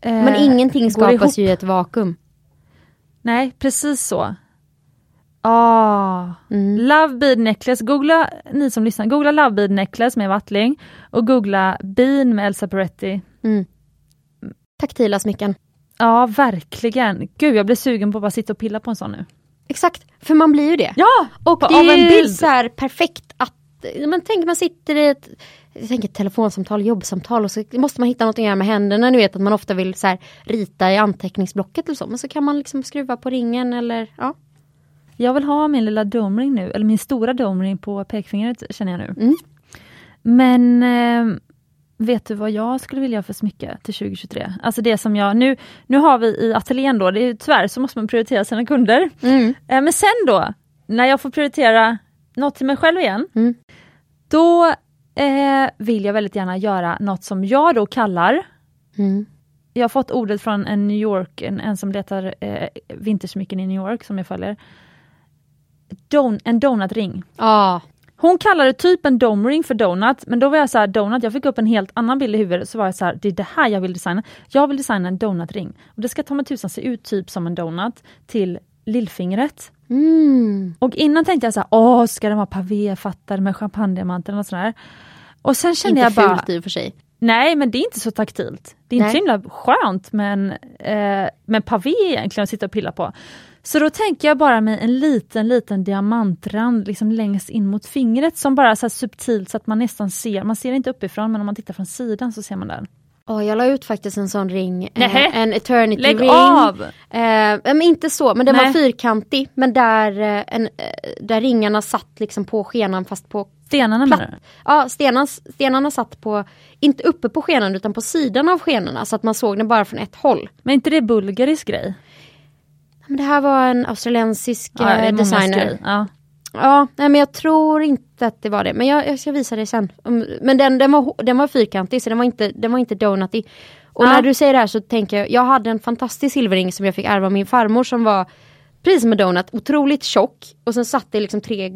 eh, Men ingenting skapas ihop. ju i ett vakuum. Nej, precis så. Ah, Mm. Love bead necklace. Googla, ni som lyssnar, googla love bead necklace med Wattling och googla bean med Elsa Peretti. Mm. Taktila smycken. Ja, verkligen. Gud, jag blir sugen på att bara sitta och pilla på en sån nu. Exakt, för man blir ju det. Ja! Och på- det av en bild. så här perfekt att, men tänk man sitter i ett jag tänker telefonsamtal, jobbsamtal och så måste man hitta något att göra med händerna. Ni vet att man ofta vill så här, rita i anteckningsblocket eller så. Men så kan man liksom skruva på ringen eller ja. Jag vill ha min lilla domring nu, eller min stora domring på pekfingret känner jag nu. Mm. Men eh, vet du vad jag skulle vilja ha för smycke till 2023? Alltså det som jag, nu, nu har vi i ateljén då, det är tyvärr så måste man prioritera sina kunder. Mm. Eh, men sen då, när jag får prioritera något till mig själv igen, Mm. då eh, vill jag väldigt gärna göra något som jag då kallar Mm. jag har fått ordet från en New York, en, en som letar eh, vintersmycken i New York som jag följer. Don, en donutring. Ja, Hon kallade typ en domring för donut, men då var jag så här, donut, jag fick upp en helt annan bild i huvudet, så var jag så här, det är det här jag vill designa. Jag vill designa en donutring. Och det ska ta mig tusan se ut typ som en donut till lillfingret. mm. Och innan tänkte jag så här, åh, ska den vara pavéfattad med champagnediamanter och sådär. Och sen kände inte jag bara, fult i och för sig. Nej, men det är inte så taktilt. Det är inte Nej. så himla skönt med en eh, med pavé egentligen att sitta och pilla på. Så då tänker jag bara mig en liten, liten diamantrand liksom längst in mot fingret som bara är så subtilt så att man nästan ser, man ser inte uppifrån men om man tittar från sidan så ser man den. Ja, jag la ut faktiskt en sån ring, eh, en eternity Lägg ring. av! Eh, men inte så, men den Nej. var fyrkantig. Men där, eh, en, eh, där ringarna satt liksom på skenan fast på Stenarna Platt. menar du? Ja, stenarna, stenarna satt på, inte uppe på skenan utan på sidan av skenorna så att man såg den bara från ett håll. Men inte det bulgarisk grej? Men det här var en australiensisk Ja, eh, designer. Ja. Ja, nej, men jag tror inte att det var det. Men jag, jag ska visa dig sen. Men den, den, var, den var fyrkantig så den var inte, den var inte donutig. Och Ja. när du säger det här så tänker jag, jag hade en fantastisk silverring som jag fick ärva av min farmor som var precis som en donut, otroligt tjock. Och sen satt det liksom tre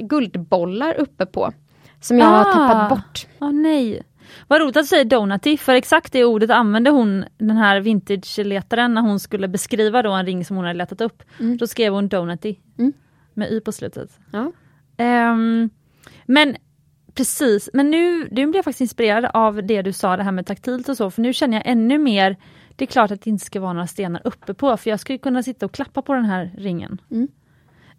guldbollar uppe på. Som jag har Ah. tappat bort. Åh nej. Vad roligt att du säger donuty, för exakt det ordet använde hon, den här vintage-letaren, när hon skulle beskriva då en ring som hon hade letat upp. Då skrev hon donuty, Mm. med y på slutet. Ja. Ehm, men precis, men nu, nu blev jag faktiskt inspirerad av det du sa, det här med taktilt och så, för nu känner jag ännu mer, det är klart att det inte ska vara några stenar uppe på för jag skulle kunna sitta och klappa på den här ringen. Mm.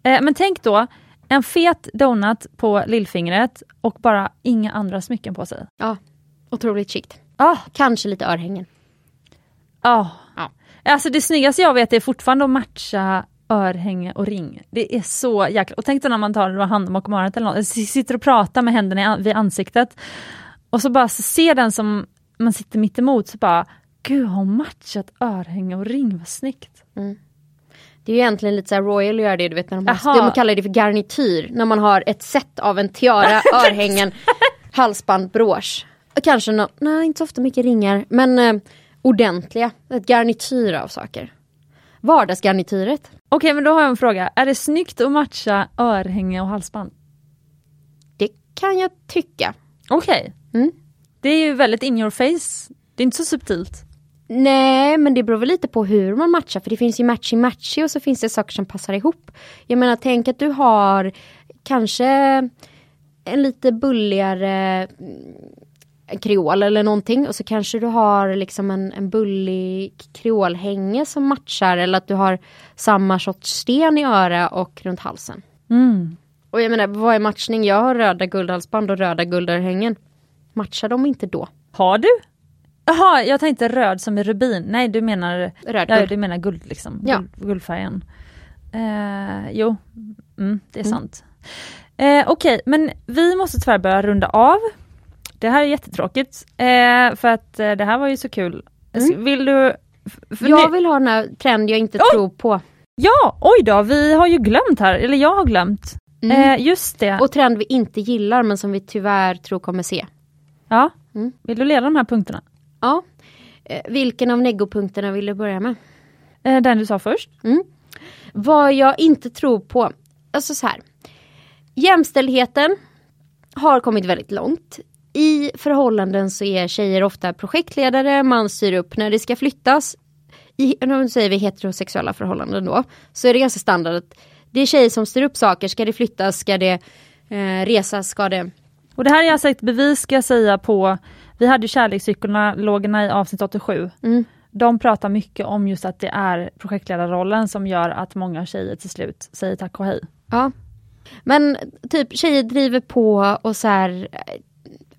Eh, men tänk då, en fet donut på lillfingret och bara inga andra smycken på sig. ja, otroligt chict. Ah, Kanske lite örhängen. ah. Ja. Alltså det snyggaste jag vet är fortfarande att matcha örhänge och ring. Det är så jäkla... Och tänk då när man tar handen bakom örat eller något, sitter och pratar med händerna vid ansiktet. Och så bara så ser den som man sitter mitt emot så bara, gud har hon matchat örhänge och ring, vad snyggt. Det är ju egentligen lite så här royal att göra det, du vet när de, har, de kallar det för garnityr. När man har ett set av en tiara, örhängen, halsband, brosch. Kanske nå nej inte så ofta mycket ringar, men eh, ordentliga. Ett garnityr av saker. Vardagsgarnityret. Okej men då har jag en fråga, är det snyggt att matcha örhänge och halsband? Det kan jag tycka. Okej. Mm. Det är ju väldigt in your face, det är inte så subtilt. Nej, men det beror väl lite på hur man matchar. För det finns ju matchy matchy och så finns det saker som passar ihop. Jag menar, tänk att du har kanske en lite bulligare mm, kreol eller någonting. Och så kanske du har liksom en, en bullig kreolhänge som matchar. Eller att du har samma sorts sten i öra och runt halsen. Mm. Och jag menar, vad är matchning? Jag har röda guldhalsband och röda guldörhängen. Matchar de inte då? Har du? Jaha, jag tänkte röd som är rubin. Nej, du menar, Röd ja, du menar guld liksom. Ja. Guld, guldfärgen. Eh, jo, mm, det är sant. Eh, Okej, men vi måste tyvärr börja runda av. Det här är jättetråkigt, eh, för att eh, det här var ju så kul. Mm. Vill du... Jag vill ha den här trend jag inte Oj! tror på. Ja, oj då, vi har ju glömt här, eller jag har glömt. Mm. Eh, just det. Och trend vi inte gillar men som vi tyvärr tror kommer se. ja. Mm. Vill du leda de här punkterna? Ja. Eh, vilken av negopunkterna vill du börja med? Eh, den du sa först. Vad jag inte tror på. Alltså så här. jämställdheten har kommit väldigt långt. I förhållanden så är tjejer ofta projektledare, man styr upp när det ska flyttas. I, nu säger vi heterosexuella förhållanden då, så är det ganska standard att det är tjejer som styr upp saker, ska det flyttas, ska det eh, resas, ska det... Och det här är alltså ett bevis ska jag säga på, vi hade kärlekspsykologerna i avsnitt 87. Mm. De pratar mycket om just att det är projektledarrollen som gör att många tjejer till slut säger tack och hej. Ja. Men typ tjejer driver på och så här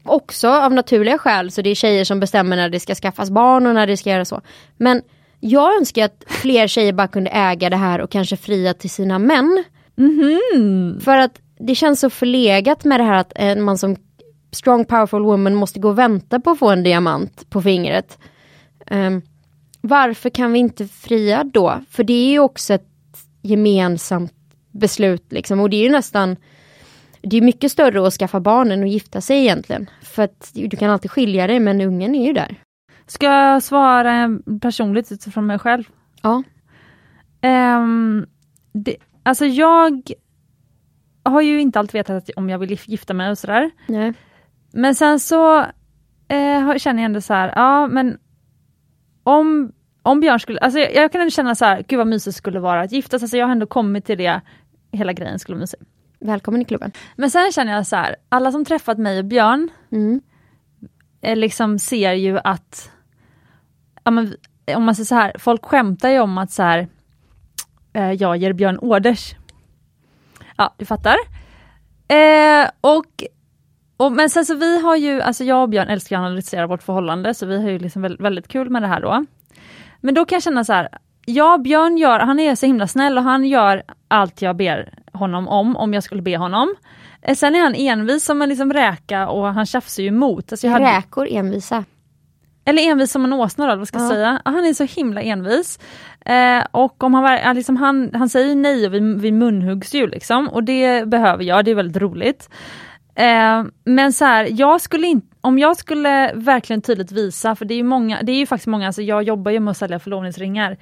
också av naturliga skäl så det är tjejer som bestämmer när det ska skaffas barn och när det ska göra så. Men jag önskar att fler tjejer bara kunde äga det här och kanske fria till sina män. Mhm. För att det känns så förlegat med det här att eh, man som strong powerful woman måste gå och vänta på att få en diamant på fingret. Ehm, varför kan vi inte fria då? För det är ju också ett gemensamt beslut liksom och det är ju nästan det är mycket större att skaffa barn än att gifta sig egentligen. För att du kan alltid skilja dig men ungen är ju där. Ska jag svara personligt utifrån mig själv? Ja. Ehm, det, alltså jag har ju inte alltid vetat om jag vill gif- gifta mig och sådär. Nej. Men sen så eh, känner jag ändå så här, ja men om, om Björn skulle, alltså jag, jag kan ändå känna så här, gud vad mysigt skulle vara att gifta sig, alltså jag har ändå kommit till det, hela grejen skulle vara mysigt. Välkommen i klubben. Men sen känner jag så här, alla som träffat mig och Björn Mm. eh, liksom ser ju att, ja, men, om man säger så här, folk skämtar ju om att så här, eh, jag ger Björn orders. Ja, du fattar. Eh, och, och, men sen så vi har ju, alltså jag och Björn älskar att analysera vårt förhållande, så vi har ju liksom väldigt, väldigt kul med det här då. Men då kan jag känna så här, ja Björn gör, han är så himla snäll och han gör allt jag ber honom om, om jag skulle be honom. Eh, Sen är han envis som en liksom räka och han tjafsar ju emot. Alltså hade, Räkor envisa. eller envis som en åsna då, vad ska jag Ja. säga. Han är så himla envis. Eh, och om han, var- liksom, han, han säger nej och vi, vi munhuggs ju liksom. Och det behöver jag, det är väldigt roligt. Eh, men så här, jag skulle inte, om jag skulle verkligen tydligt visa, för det är ju många, det är ju faktiskt många, alltså jag jobbar ju med att sälja förlovningsringar.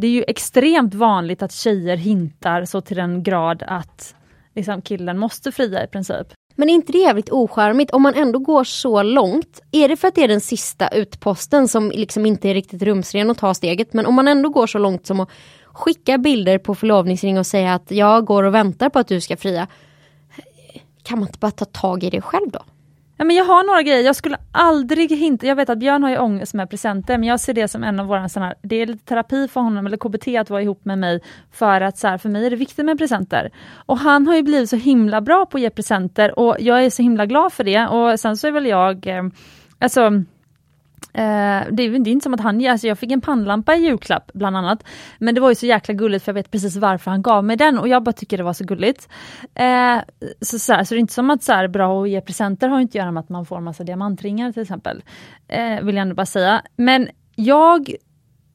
Det är ju extremt vanligt att tjejer hintar så till den grad att liksom, killen måste fria i princip. Men är inte det jävligt ocharmigt om man ändå går så långt? Är det för att det är den sista utposten som liksom inte är riktigt rumsren att ta steget? Men om man ändå går så långt som att skicka bilder på förlovningsring och säga att jag går och väntar på att du ska fria. Kan man inte bara ta tag i det själv då? Ja, men jag har några grejer, jag skulle aldrig hinta, jag vet att Björn har ju ångest med presenter, men jag ser det som en av våra sådana här, det är lite terapi för honom, eller KBT att vara ihop med mig, för att så här, för mig är det viktigt med presenter. Och han har ju blivit så himla bra på att ge presenter och jag är så himla glad för det. Och sen så är väl jag, eh, alltså Uh, det, är, det är inte som att han, alltså jag fick en pannlampa i julklapp bland annat. Men det var ju så jäkla gulligt för jag vet precis varför han gav mig den och jag bara tycker det var så gulligt. Uh, så, så, här, så det är inte som att så här, bra att ge presenter har inte att göra med att man får en massa diamantringar till exempel. Uh, vill jag ändå bara säga. Men jag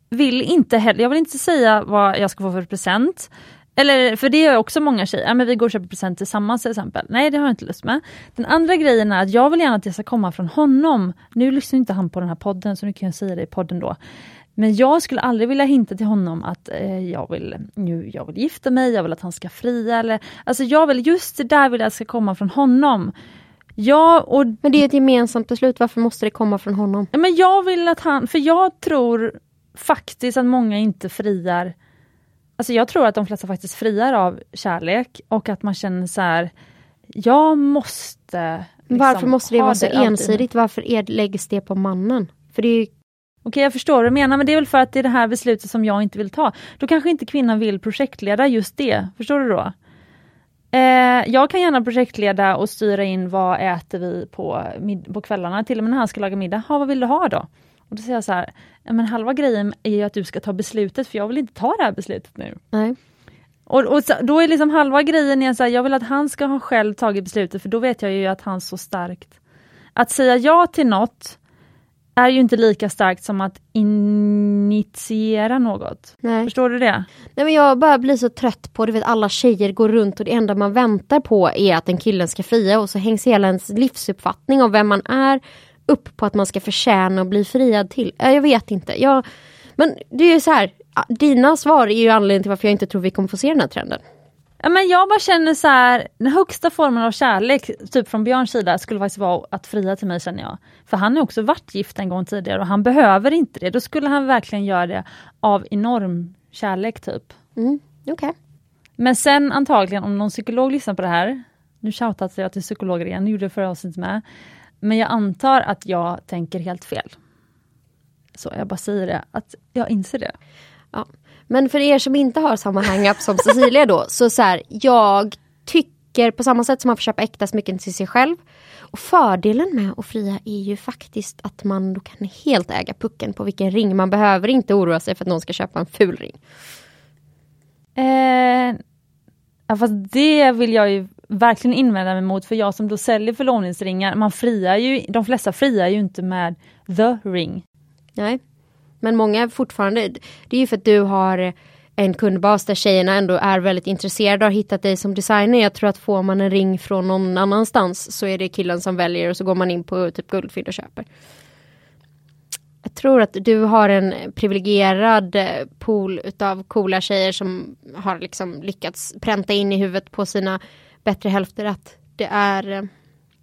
vill inte heller, jag vill inte säga vad jag ska få för present. Eller, för det är också många tjejer, ja, men vi går och köper present tillsammans till exempel. Nej det har jag inte lust med. Den andra grejen är att jag vill gärna att det ska komma från honom. Nu lyssnar inte han på den här podden så nu kan jag säga det i podden då. Men jag skulle aldrig vilja hinta till honom att eh, jag, vill, nu, jag vill gifta mig, jag vill att han ska fria. Eller, alltså jag vill, just det där vill jag ska komma från honom. Ja, och Men det är ett gemensamt beslut, varför måste det komma från honom? Ja, Men jag vill att han, för jag tror faktiskt att många inte friar Alltså jag tror att de flesta faktiskt friar av kärlek och att man känner så här Jag måste liksom varför måste det vara så alltid. ensidigt? Varför läggs det på mannen? För det är ju, Okej jag förstår vad du menar men det är väl för att det är det här beslutet som jag inte vill ta. Då kanske inte kvinnan vill projektleda just det, förstår du då? Eh, jag kan gärna projektleda och styra in vad äter vi på, på kvällarna, till och med när han ska laga middag. Ha, vad vill du ha då? Och då säger jag så här, "Ja, men halva grejen är ju att du ska ta beslutet för jag vill inte ta det här beslutet nu. nej. Och, och så, då är liksom halva grejen är så här, jag vill att han ska ha själv tagit beslutet för då vet jag ju att han så starkt. Att säga ja till något är ju inte lika starkt som att initiera något. nej. Förstår du det? Nej men jag bara blir så trött på, du vet alla tjejer går runt och det enda man väntar på är att en killen ska fria och så hängs hela ens livsuppfattning om vem man är upp på att man ska förtjäna och bli friad till. Ja, Jag vet inte. Jag, men det är ju så här, dina svar är ju anledningen till varför jag inte tror vi kommer få se den här trenden. Ja, men jag bara känner så här, den högsta formen av kärlek, typ från Björns sida, skulle faktiskt vara att fria till mig känner jag. För han har också varit gift en gång tidigare och han behöver inte det. Då skulle han verkligen göra det av enorm kärlek typ. Mm, okay. Men sen antagligen om någon psykolog lyssnar på det här, nu shoutas jag till psykologer igen, gjorde det förra avsnittet med. Men jag antar att jag tänker helt fel. Så jag bara säger det, att jag inser det. Ja. Men för er som inte har samma hang-up som Cecilia då, så så här, jag tycker på samma sätt som man får köpa äkta smycken till sig själv. Och fördelen med att fria är ju faktiskt att man då kan helt äga pucken på vilken ring. Man behöver inte oroa sig för att någon ska köpa en ful ring. Eh, ja, fast det vill jag ju verkligen invända mig mot, för jag som då säljer förlovningsringar, man friar ju, de flesta friar ju inte med the ring. Nej, men många fortfarande, det är ju för att du har en kundbas där tjejerna ändå är väldigt intresserade och har hittat dig som designer. Jag tror att får man en ring från någon annanstans så är det killen som väljer och så går man in på typ Guldfynd och köper. Jag tror att du har en privilegierad eh, pool utav coola tjejer som har liksom lyckats pränta in i huvudet på sina bättre hälfter att det är eh,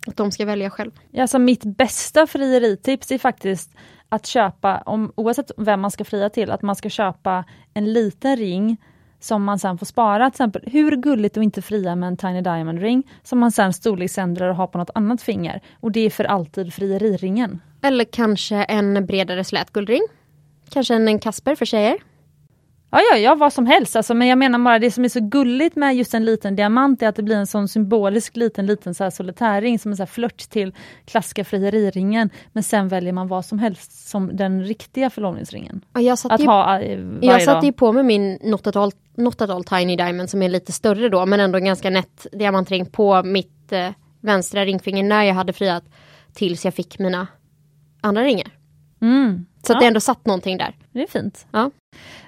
att de ska välja själv. Alltså mitt bästa frieritips är faktiskt att köpa, om, oavsett vem man ska fria till, att man ska köpa en liten ring som man sen får spara. Till exempel, hur gulligt att inte fria med en Tiny Diamond ring som man sen storleksändrar och har på något annat finger. Och det är för alltid frieriringen. Eller kanske en bredare slätguldring. Kanske en, en Kasper för tjejer. Ja, ja, ja, vad som helst. Alltså, men jag menar bara det som är så gulligt med just en liten diamant är att det blir en sån symbolisk liten, liten så här solitärring som en så här flört till klassiska frieriringen. Men sen väljer man vad som helst som den riktiga förlovningsringen. Ja, jag satt att ju, ha eh, Jag satte ju på mig min Not at, all, Not at all Tiny Diamond som är lite större då men ändå en ganska nätt diamantring på mitt eh, vänstra ringfinger när jag hade friat tills jag fick mina andra ringar. Mm. Så ja. att det ändå satt någonting där. Det är fint. Ja.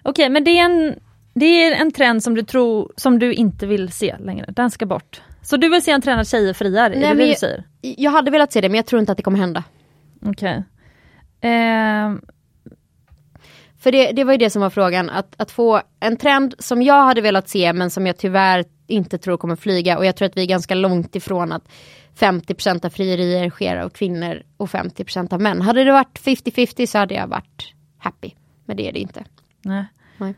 Okej, men det är, en, det är en trend som du, tror, som du inte vill se längre. Den ska bort. Så du vill se en trend att tjejer friar? Nej, är det det du säger? Jag hade velat se det, men jag tror inte att det kommer hända. Okej. Okay. Eh. För det, det var ju det som var frågan, att, att få en trend som jag hade velat se, men som jag tyvärr inte tror kommer flyga. Och jag tror att vi är ganska långt ifrån att 50% av frierier sker av kvinnor och 50% av män. Hade det varit 50-50 så hade jag varit happy. Men det är det inte. Nej. Nej.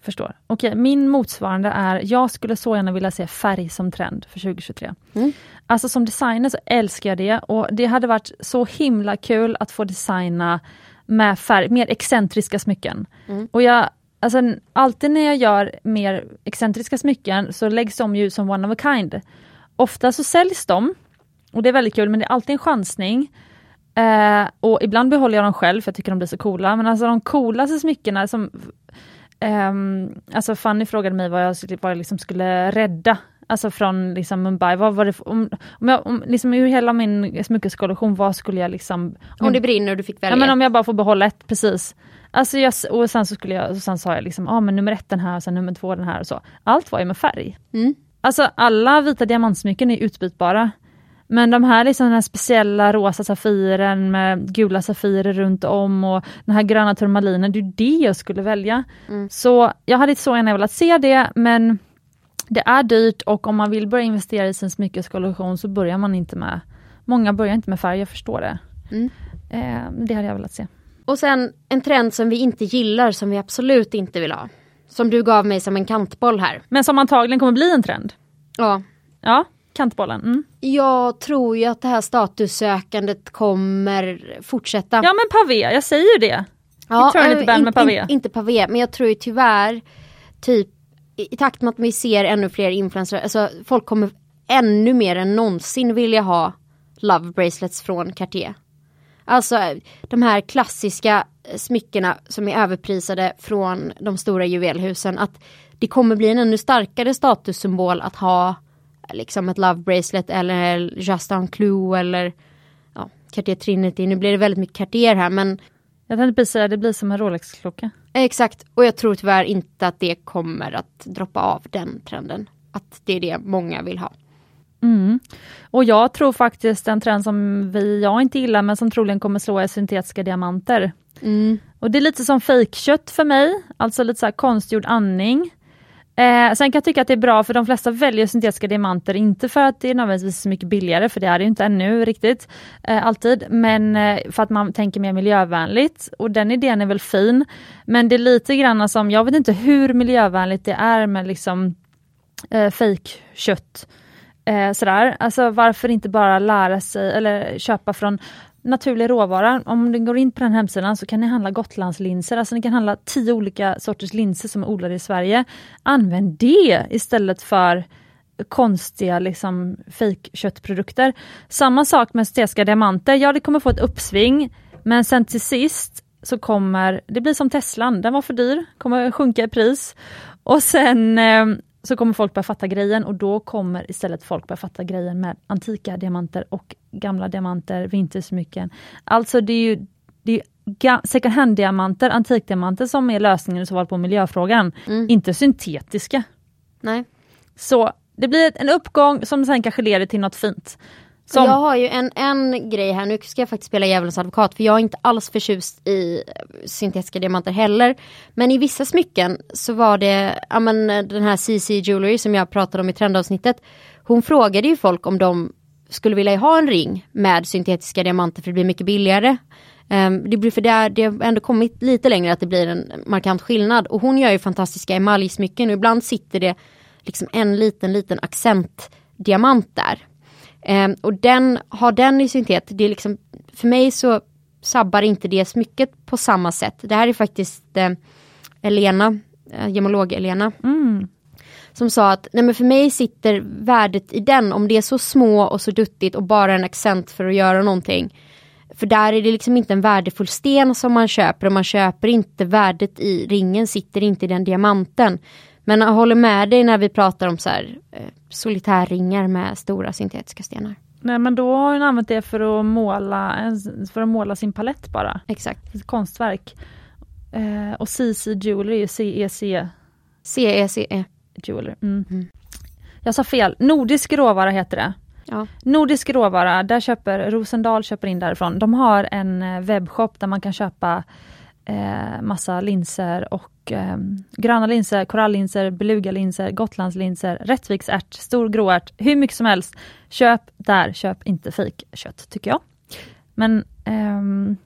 Förstår. Okej, min motsvarande är, jag skulle så gärna vilja se färg som trend för 2023. Mm. Alltså som designer så älskar jag det och det hade varit så himla kul att få designa med färg, mer excentriska smycken. Mm. Och jag, alltså, alltid när jag gör mer excentriska smycken så läggs de ju som one of a kind. Ofta så säljs de, och det är väldigt kul, men det är alltid en chansning. Eh, och ibland behåller jag dem själv för jag tycker de blir så coola, men alltså de coolaste smyckena som Um, alltså Fanny frågade mig vad jag, vad jag liksom skulle rädda, alltså från liksom Mumbai. Vad var det om, om jag, om, liksom ur hela min smyckeskollektion, vad skulle jag liksom... Om, om det brinner och du fick välja? Ja, men om jag bara får behålla ett, precis. Alltså jag, och sen så skulle jag, och sen sa jag liksom, ja ah, men nummer ett den här, och sen nummer två den här och så. Allt var ju med färg. Mm. Alltså alla vita diamantsmycken är utbytbara. Men de här, liksom den här speciella rosa safiren med gula safirer runt om och den här gröna turmalinen, det är det jag skulle välja. Mm. Så jag hade så gärna velat se det, men det är dyrt och om man vill börja investera i sin smyckeskollektion så börjar man inte med, många börjar inte med färg, jag förstår det. Mm. Eh, det hade jag velat se. Och sen en trend som vi inte gillar, som vi absolut inte vill ha. Som du gav mig som en kantboll här. Men som antagligen kommer bli en trend. Ja. Ja, kantbollen. Mm. Jag tror ju att det här statussökandet kommer fortsätta. Ja men pavé, jag säger ju det. Ja, Vi lite in, med pavé. In, inte pavé, men jag tror ju tyvärr typ i takt med att vi ser ännu fler influencers, alltså folk kommer ännu mer än någonsin vilja ha love bracelets från Cartier. Alltså de här klassiska smyckena som är överprisade från de stora juvelhusen. Att det kommer bli en ännu starkare statussymbol att ha liksom ett love bracelet eller Just on Clue eller ja, Cartier Trinity. Nu blir det väldigt mycket Cartier här men jag tänkte precis säga, det blir som en Rolex-klocka. Exakt, och jag tror tyvärr inte att det kommer att droppa av den trenden. Att det är det många vill ha. Mm. Och jag tror faktiskt en trend som vi, jag inte gillar men som troligen kommer slå är syntetiska diamanter. Mm. Och det är lite som fejkkött för mig, alltså lite så här konstgjord andning. Eh, sen kan jag tycka att det är bra för de flesta väljer syntetiska diamanter, inte för att det är nödvändigtvis så mycket billigare, för det är det inte ännu riktigt eh, alltid, men eh, för att man tänker mer miljövänligt och den idén är väl fin. Men det är lite grann som, jag vet inte hur miljövänligt det är med liksom eh, fejkkött. Eh, sådär. Alltså varför inte bara lära sig eller köpa från naturlig råvara. Om ni går in på den hemsidan så kan ni handla Gotlandslinser, alltså ni kan handla tio olika sorters linser som är odlade i Sverige. Använd det istället för konstiga liksom fejkköttprodukter. Samma sak med estetiska diamanter, ja det kommer få ett uppsving men sen till sist så kommer, det blir som Teslan, den var för dyr, kommer sjunka i pris. Och sen eh, så kommer folk börja fatta grejen och då kommer istället folk börja fatta grejen med antika diamanter och gamla diamanter, vintersmycken. Alltså det är ju det är second hand-diamanter, antikdiamanter som är lösningen i så fall på miljöfrågan, mm. inte syntetiska. Nej. Så det blir en uppgång som sen kanske leder till något fint. Som... Jag har ju en, en grej här, nu ska jag faktiskt spela djävulens advokat för jag är inte alls förtjust i eh, syntetiska diamanter heller. Men i vissa smycken så var det, ja men eh, den här CC Jewelry som jag pratade om i trendavsnittet. Hon frågade ju folk om de skulle vilja ha en ring med syntetiska diamanter för det blir mycket billigare. Um, det blir för det, det har ändå kommit lite längre att det blir en markant skillnad och hon gör ju fantastiska emaljsmycken och ibland sitter det liksom en liten liten accentdiamant där. Eh, och den, har den i syntet, det är liksom, för mig så sabbar inte det smycket på samma sätt. Det här är faktiskt eh, Elena, eh, gemolog-Elena. Mm. Som sa att nej men för mig sitter värdet i den, om det är så små och så duttigt och bara en accent för att göra någonting. För där är det liksom inte en värdefull sten som man köper och man köper inte värdet i ringen, sitter inte i den diamanten. Men jag håller med dig när vi pratar om så här, eh, solitärringar med stora syntetiska stenar. Nej men då har hon använt det för att måla, för att måla sin palett bara. Exakt. Ett konstverk. Eh, och CC Jewelry, CEC. CECE. E. Jewelry. Mm. Mm. Jag sa fel, Nordisk råvara heter det. Ja. Nordisk råvara, där köper Rosendal köper in därifrån. De har en eh, webbshop där man kan köpa eh, massa linser och eh, gröna linser, korallinser, belugalinser, gotlandslinser, rättviksärt, stor gråärt, hur mycket som helst. Köp där, köp inte fejkkött tycker jag. Men eh,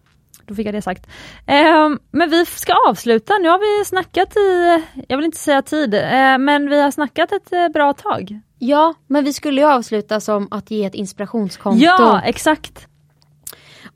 då fick jag det sagt. Eh, men vi ska avsluta, nu har vi snackat i, jag vill inte säga tid, eh, men vi har snackat ett eh, bra tag. Ja, men vi skulle ju avsluta som att ge ett inspirationskonto. Ja, exakt.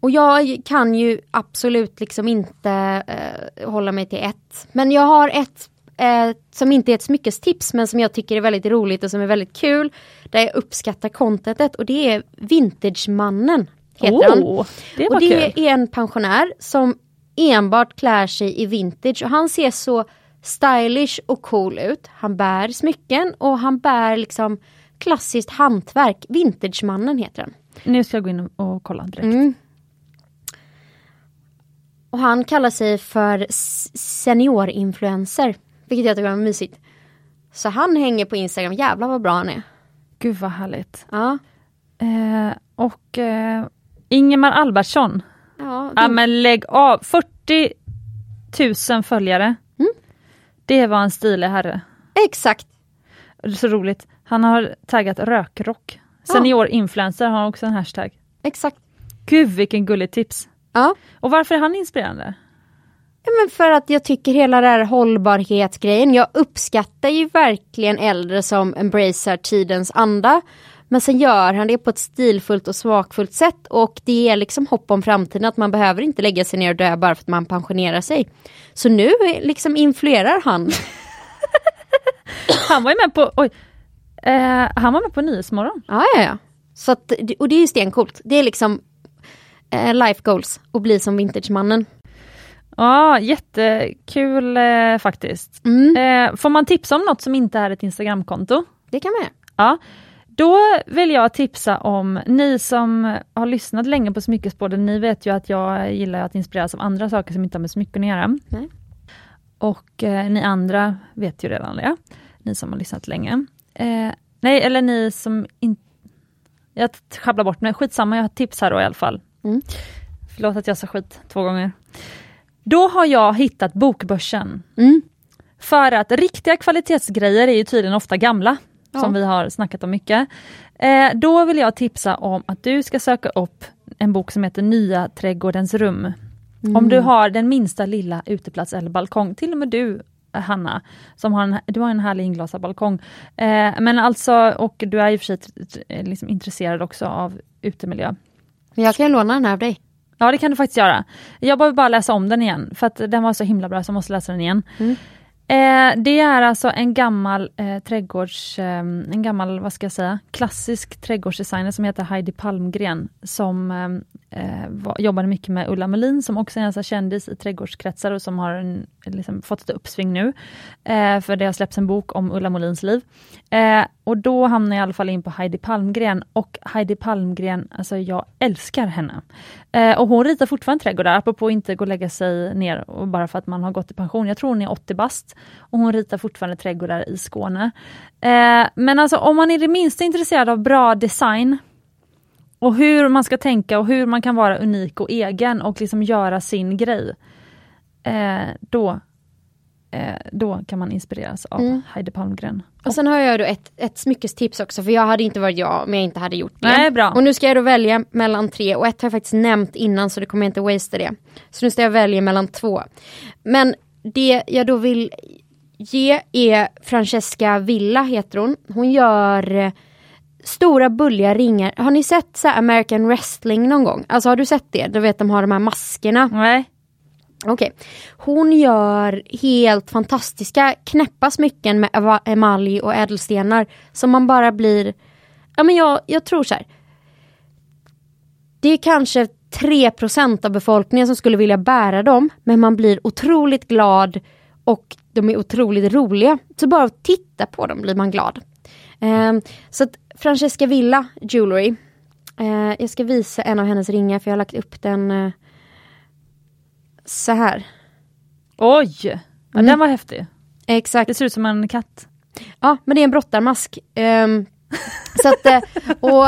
Och jag kan ju absolut liksom inte eh, hålla mig till ett. Men jag har ett eh, som inte är ett smyckestips men som jag tycker är väldigt roligt och som är väldigt kul. Där jag uppskattar contentet och det är Vintagemannen. Heter oh, han. Det och det kul. är en pensionär som enbart klär sig i vintage och han ser så stylish och cool ut. Han bär smycken och han bär liksom klassiskt hantverk. Vintagemannen heter den. Nu ska jag gå in och kolla direkt. Mm. Och han kallar sig för seniorinfluencer. Vilket jag tycker var mysigt. Så han hänger på Instagram, jävlar vad bra han är. Gud vad härligt. Ja. Eh, och eh, Ingemar Albertsson. Ja, ja men lägg av, 40 000 följare. Mm. Det var en stilig herre. Exakt. Så roligt. Han har taggat rökrock. Seniorinfluencer har också en hashtag. Exakt. Gud vilken gullig tips. Ja. Och varför är han inspirerande? Ja, men för att jag tycker hela den här hållbarhetsgrejen, jag uppskattar ju verkligen äldre som embracear tidens anda. Men sen gör han det på ett stilfullt och smakfullt sätt och det ger liksom hopp om framtiden att man behöver inte lägga sig ner och dö bara för att man pensionerar sig. Så nu liksom influerar han. han var ju med på, oj, eh, han var med på Nyhetsmorgon. Ja, ja, ja. Så att, och det är ju stenkult. Det är liksom eh, life goals och bli som Vintagemannen. Ja, jättekul eh, faktiskt. Mm. Eh, får man tipsa om något som inte är ett Instagramkonto? Det kan man Ja. Då vill jag tipsa om, ni som har lyssnat länge på Smyckespodden, ni vet ju att jag gillar att inspireras av andra saker som inte har med smycken att göra. Nej. Och eh, ni andra vet ju redan det, ni som har lyssnat länge. Eh, nej, eller ni som inte... Jag sjabblar bort mig, skitsamma, jag har tips här då i alla fall. Mm. Förlåt att jag sa skit två gånger. Då har jag hittat Bokbörsen. Mm. För att riktiga kvalitetsgrejer är ju tydligen ofta gamla, Ja. som vi har snackat om mycket. Eh, då vill jag tipsa om att du ska söka upp en bok som heter Nya trädgårdens rum. Om du har den minsta lilla uteplats eller balkong, till och med du eh, Hanna, som har en, du har en härlig inglasad balkong. Eh, men alltså, och du är och för sig liksom intresserad också av utemiljö. Men jag kan låna den här av dig. Ja det kan du faktiskt göra. Jag behöver bara läsa om den igen, för att den var så himla bra så jag måste läsa den igen. Mm. Eh, det är alltså en gammal eh, trädgårds, eh, en gammal, vad ska jag säga, klassisk trädgårdsdesigner som heter Heidi Palmgren som ehm, eh, var, jobbade mycket med Ulla Melin som också är en kändis i trädgårdskretsar och som har en, liksom, fått ett uppsving nu. Eh, för det har släppts en bok om Ulla Molins liv. Eh, och då hamnar jag i alla fall in på Heidi Palmgren och Heidi Palmgren, alltså jag älskar henne. Eh, och hon ritar fortfarande trädgårdar, apropå att inte gå och lägga sig ner och bara för att man har gått i pension. Jag tror hon är 80 bast och hon ritar fortfarande trädgårdar i Skåne. Eh, men alltså om man är det minsta intresserad av bra design och hur man ska tänka och hur man kan vara unik och egen och liksom göra sin grej. Eh, då, eh, då kan man inspireras av Mm. Heidi Palmgren. Och sen har jag då ett, ett smyckestips också för jag hade inte varit jag om jag inte hade gjort det. Nej, bra. Och nu ska jag då välja mellan tre och ett har jag faktiskt nämnt innan så det kommer jag inte wastea det. Så nu ska jag välja mellan två. Men det jag då vill ge är Francesca Villa heter hon. Hon gör eh, stora bulliga ringar. Har ni sett så här American wrestling någon gång? Alltså har du sett det? Du vet de har de här maskerna. Nej. Okej. Hon gör helt fantastiska knäppa smycken med emalj och ädelstenar som man bara blir... Ja men jag, jag tror så här. Det är kanske 3% av befolkningen som skulle vilja bära dem men man blir otroligt glad och de är otroligt roliga. Så bara att titta på dem blir man glad. Ehm, så att Francesca Villa Jewelry. Eh, jag ska visa en av hennes ringar för jag har lagt upp den eh, så här. Oj! Ja, Mm. Den var häftig. Exakt. Det ser ut som en katt. Ja, men det är en brottarmask. Ehm, så att, eh, och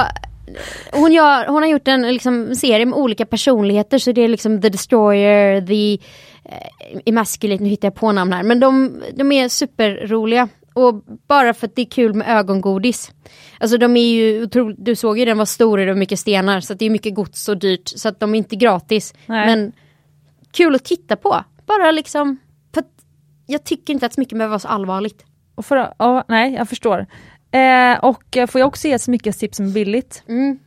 hon, gör, hon har gjort en liksom, serie med olika personligheter så det är liksom The Destroyer, The eh, Emasculate, nu hittar jag på namn här. Men de, de är superroliga. Och bara för att det är kul med ögongodis. Alltså de är ju du såg ju den var stor och mycket stenar så det är mycket gods och dyrt så att de är inte gratis. Nej. Men kul att titta på. Bara liksom, för att jag tycker inte att smycken behöver vara så allvarligt. Och för, ja, nej, jag förstår. Eh, och får jag också ge ett smyckestips som är billigt? Mm.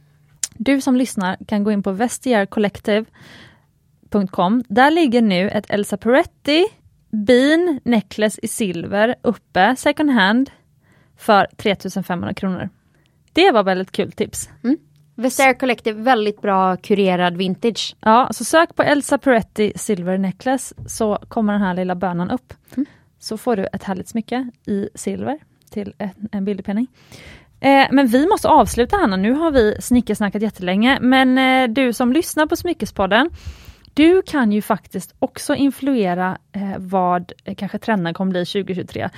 Du som lyssnar kan gå in på vestiercollective.com. Där ligger nu ett Elsa Peretti Bean Necklace i silver uppe, second hand, för 3500 kronor. Det var väldigt kul tips. Vestiaire Collective, väldigt bra kurerad vintage. Ja, så sök på Elsa Peretti Silver Necklace så kommer den här lilla bönan upp. Så får du ett härligt smycke i silver till en, en billig penning. Eh, men vi måste avsluta Hanna, nu har vi snickersnackat jättelänge. Men eh, du som lyssnar på Smyckespodden, du kan ju faktiskt också influera eh, vad eh, kanske trenden kommer bli 2023.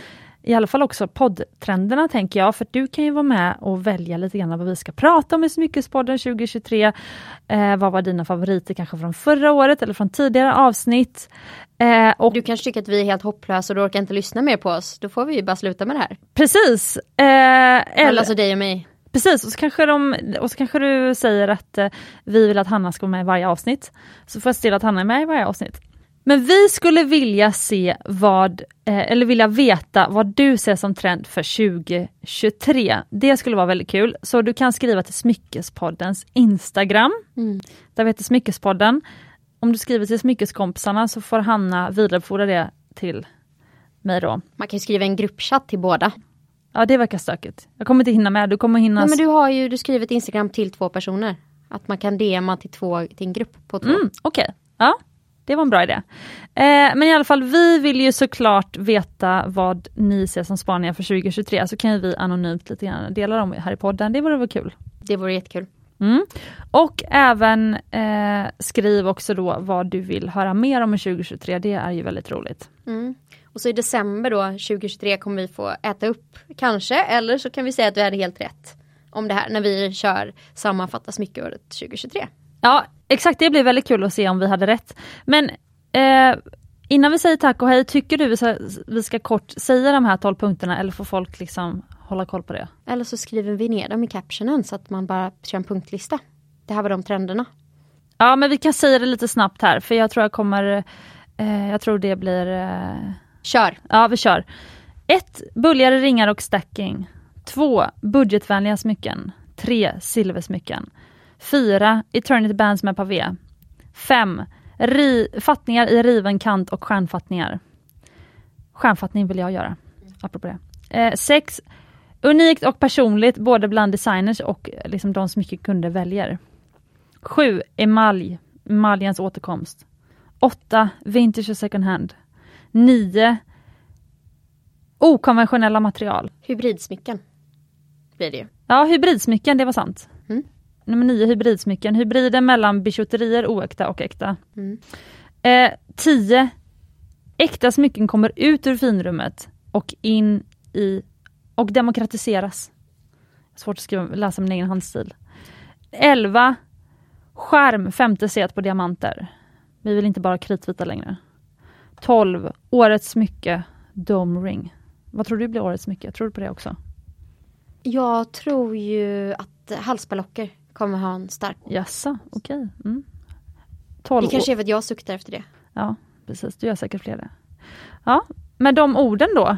I alla fall också poddtrenderna tänker jag, för du kan ju vara med och välja lite grann vad vi ska prata om i Smyckespodden 2023. Eh, vad var dina favoriter kanske från förra året eller från tidigare avsnitt? Eh, och Du kanske tycker att vi är helt hopplösa och du orkar inte lyssna mer på oss. Då får vi ju bara sluta med det här. precis! Eh, eller, Alltså dig och mig. Precis, och så, kanske de, och så kanske du säger att eh, vi vill att Hanna ska vara med i varje avsnitt. Så får jag se till att Hanna är med i varje avsnitt. Men vi skulle vilja se vad, eh, eller vilja veta vad du ser som trend för 2023. Det skulle vara väldigt kul. Så du kan skriva till Smyckespoddens Instagram. Mm. Där vi heter Smyckespodden. Om du skriver till Smyckeskompisarna så får Hanna vidarebefordra det till mig då. Man kan skriva en gruppchatt till båda. Ja det verkar stökigt. Jag kommer inte hinna med, du kommer hinna... Nej, men du har ju du skrivit Instagram till två personer. Att man kan DMa till, två, till en grupp på två. Mm, Okej, ja. Det var en bra idé. Eh, men i alla fall, vi vill ju såklart veta vad ni ser som spaningar för 2023, så kan ju vi anonymt lite grann dela dem här i podden. Det vore väl kul. Det vore jättekul. Mm. Och även eh, skriv också då vad du vill höra mer om i 2023, det är ju väldigt roligt. Mm. Och så i december då 2023 kommer vi få äta upp kanske eller så kan vi säga att du hade helt rätt om det här när vi kör sammanfatta smyckeåret 2023. Ja, exakt, det blir väldigt kul att se om vi hade rätt. Men eh, Innan vi säger tack och hej, tycker du vi ska, vi ska kort säga de här 12 punkterna eller får folk liksom hålla koll på det? Eller så skriver vi ner dem i captionen så att man bara kör en punktlista. Det här var de trenderna. Ja men vi kan säga det lite snabbt här för jag tror jag kommer, eh, jag tror det blir... Eh... Kör! Ja vi kör. 1. Bulligare ringar och stacking. 2. Budgetvänliga smycken. 3. Silversmycken. 4. Eternity bands med pavé. 5. Ri fattningar i riven kant och stjärnfattningar. Stjärnfattning vill jag göra, apropå det. 6. Eh, unikt och personligt både bland designers och liksom de smyckekunder väljer. 7. Emalj, emaljens återkomst. 8. Vintage och second hand. 9. Okonventionella material. Hybridsmycken blir det ju. Ja, hybridsmycken, det var sant. Mm. Nummer 9, hybridsmycken. Hybrider mellan bijouterier, oäkta och äkta. Mm. 10. Eh, äkta smycken kommer ut ur finrummet och in i och demokratiseras. Svårt att skriva, läsa min egen handstil. 11. Skärm femte set på diamanter. Vi vill inte bara kritvita längre. 12. Årets smycke, Dome Ring. Vad tror du blir årets smycke? Tror du på det också? Jag tror ju att halsballocker kommer ha en stark... Jaså, okej. Okay. Mm. Det kanske är för att jag suktar efter det. Ja, precis. Du gör säkert fler det. Ja, med de orden då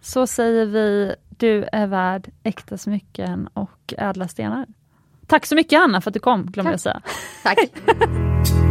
så säger vi du är värd äkta smycken och ädla stenar. Tack så mycket Anna för att du kom, glömde jag säga. Tack.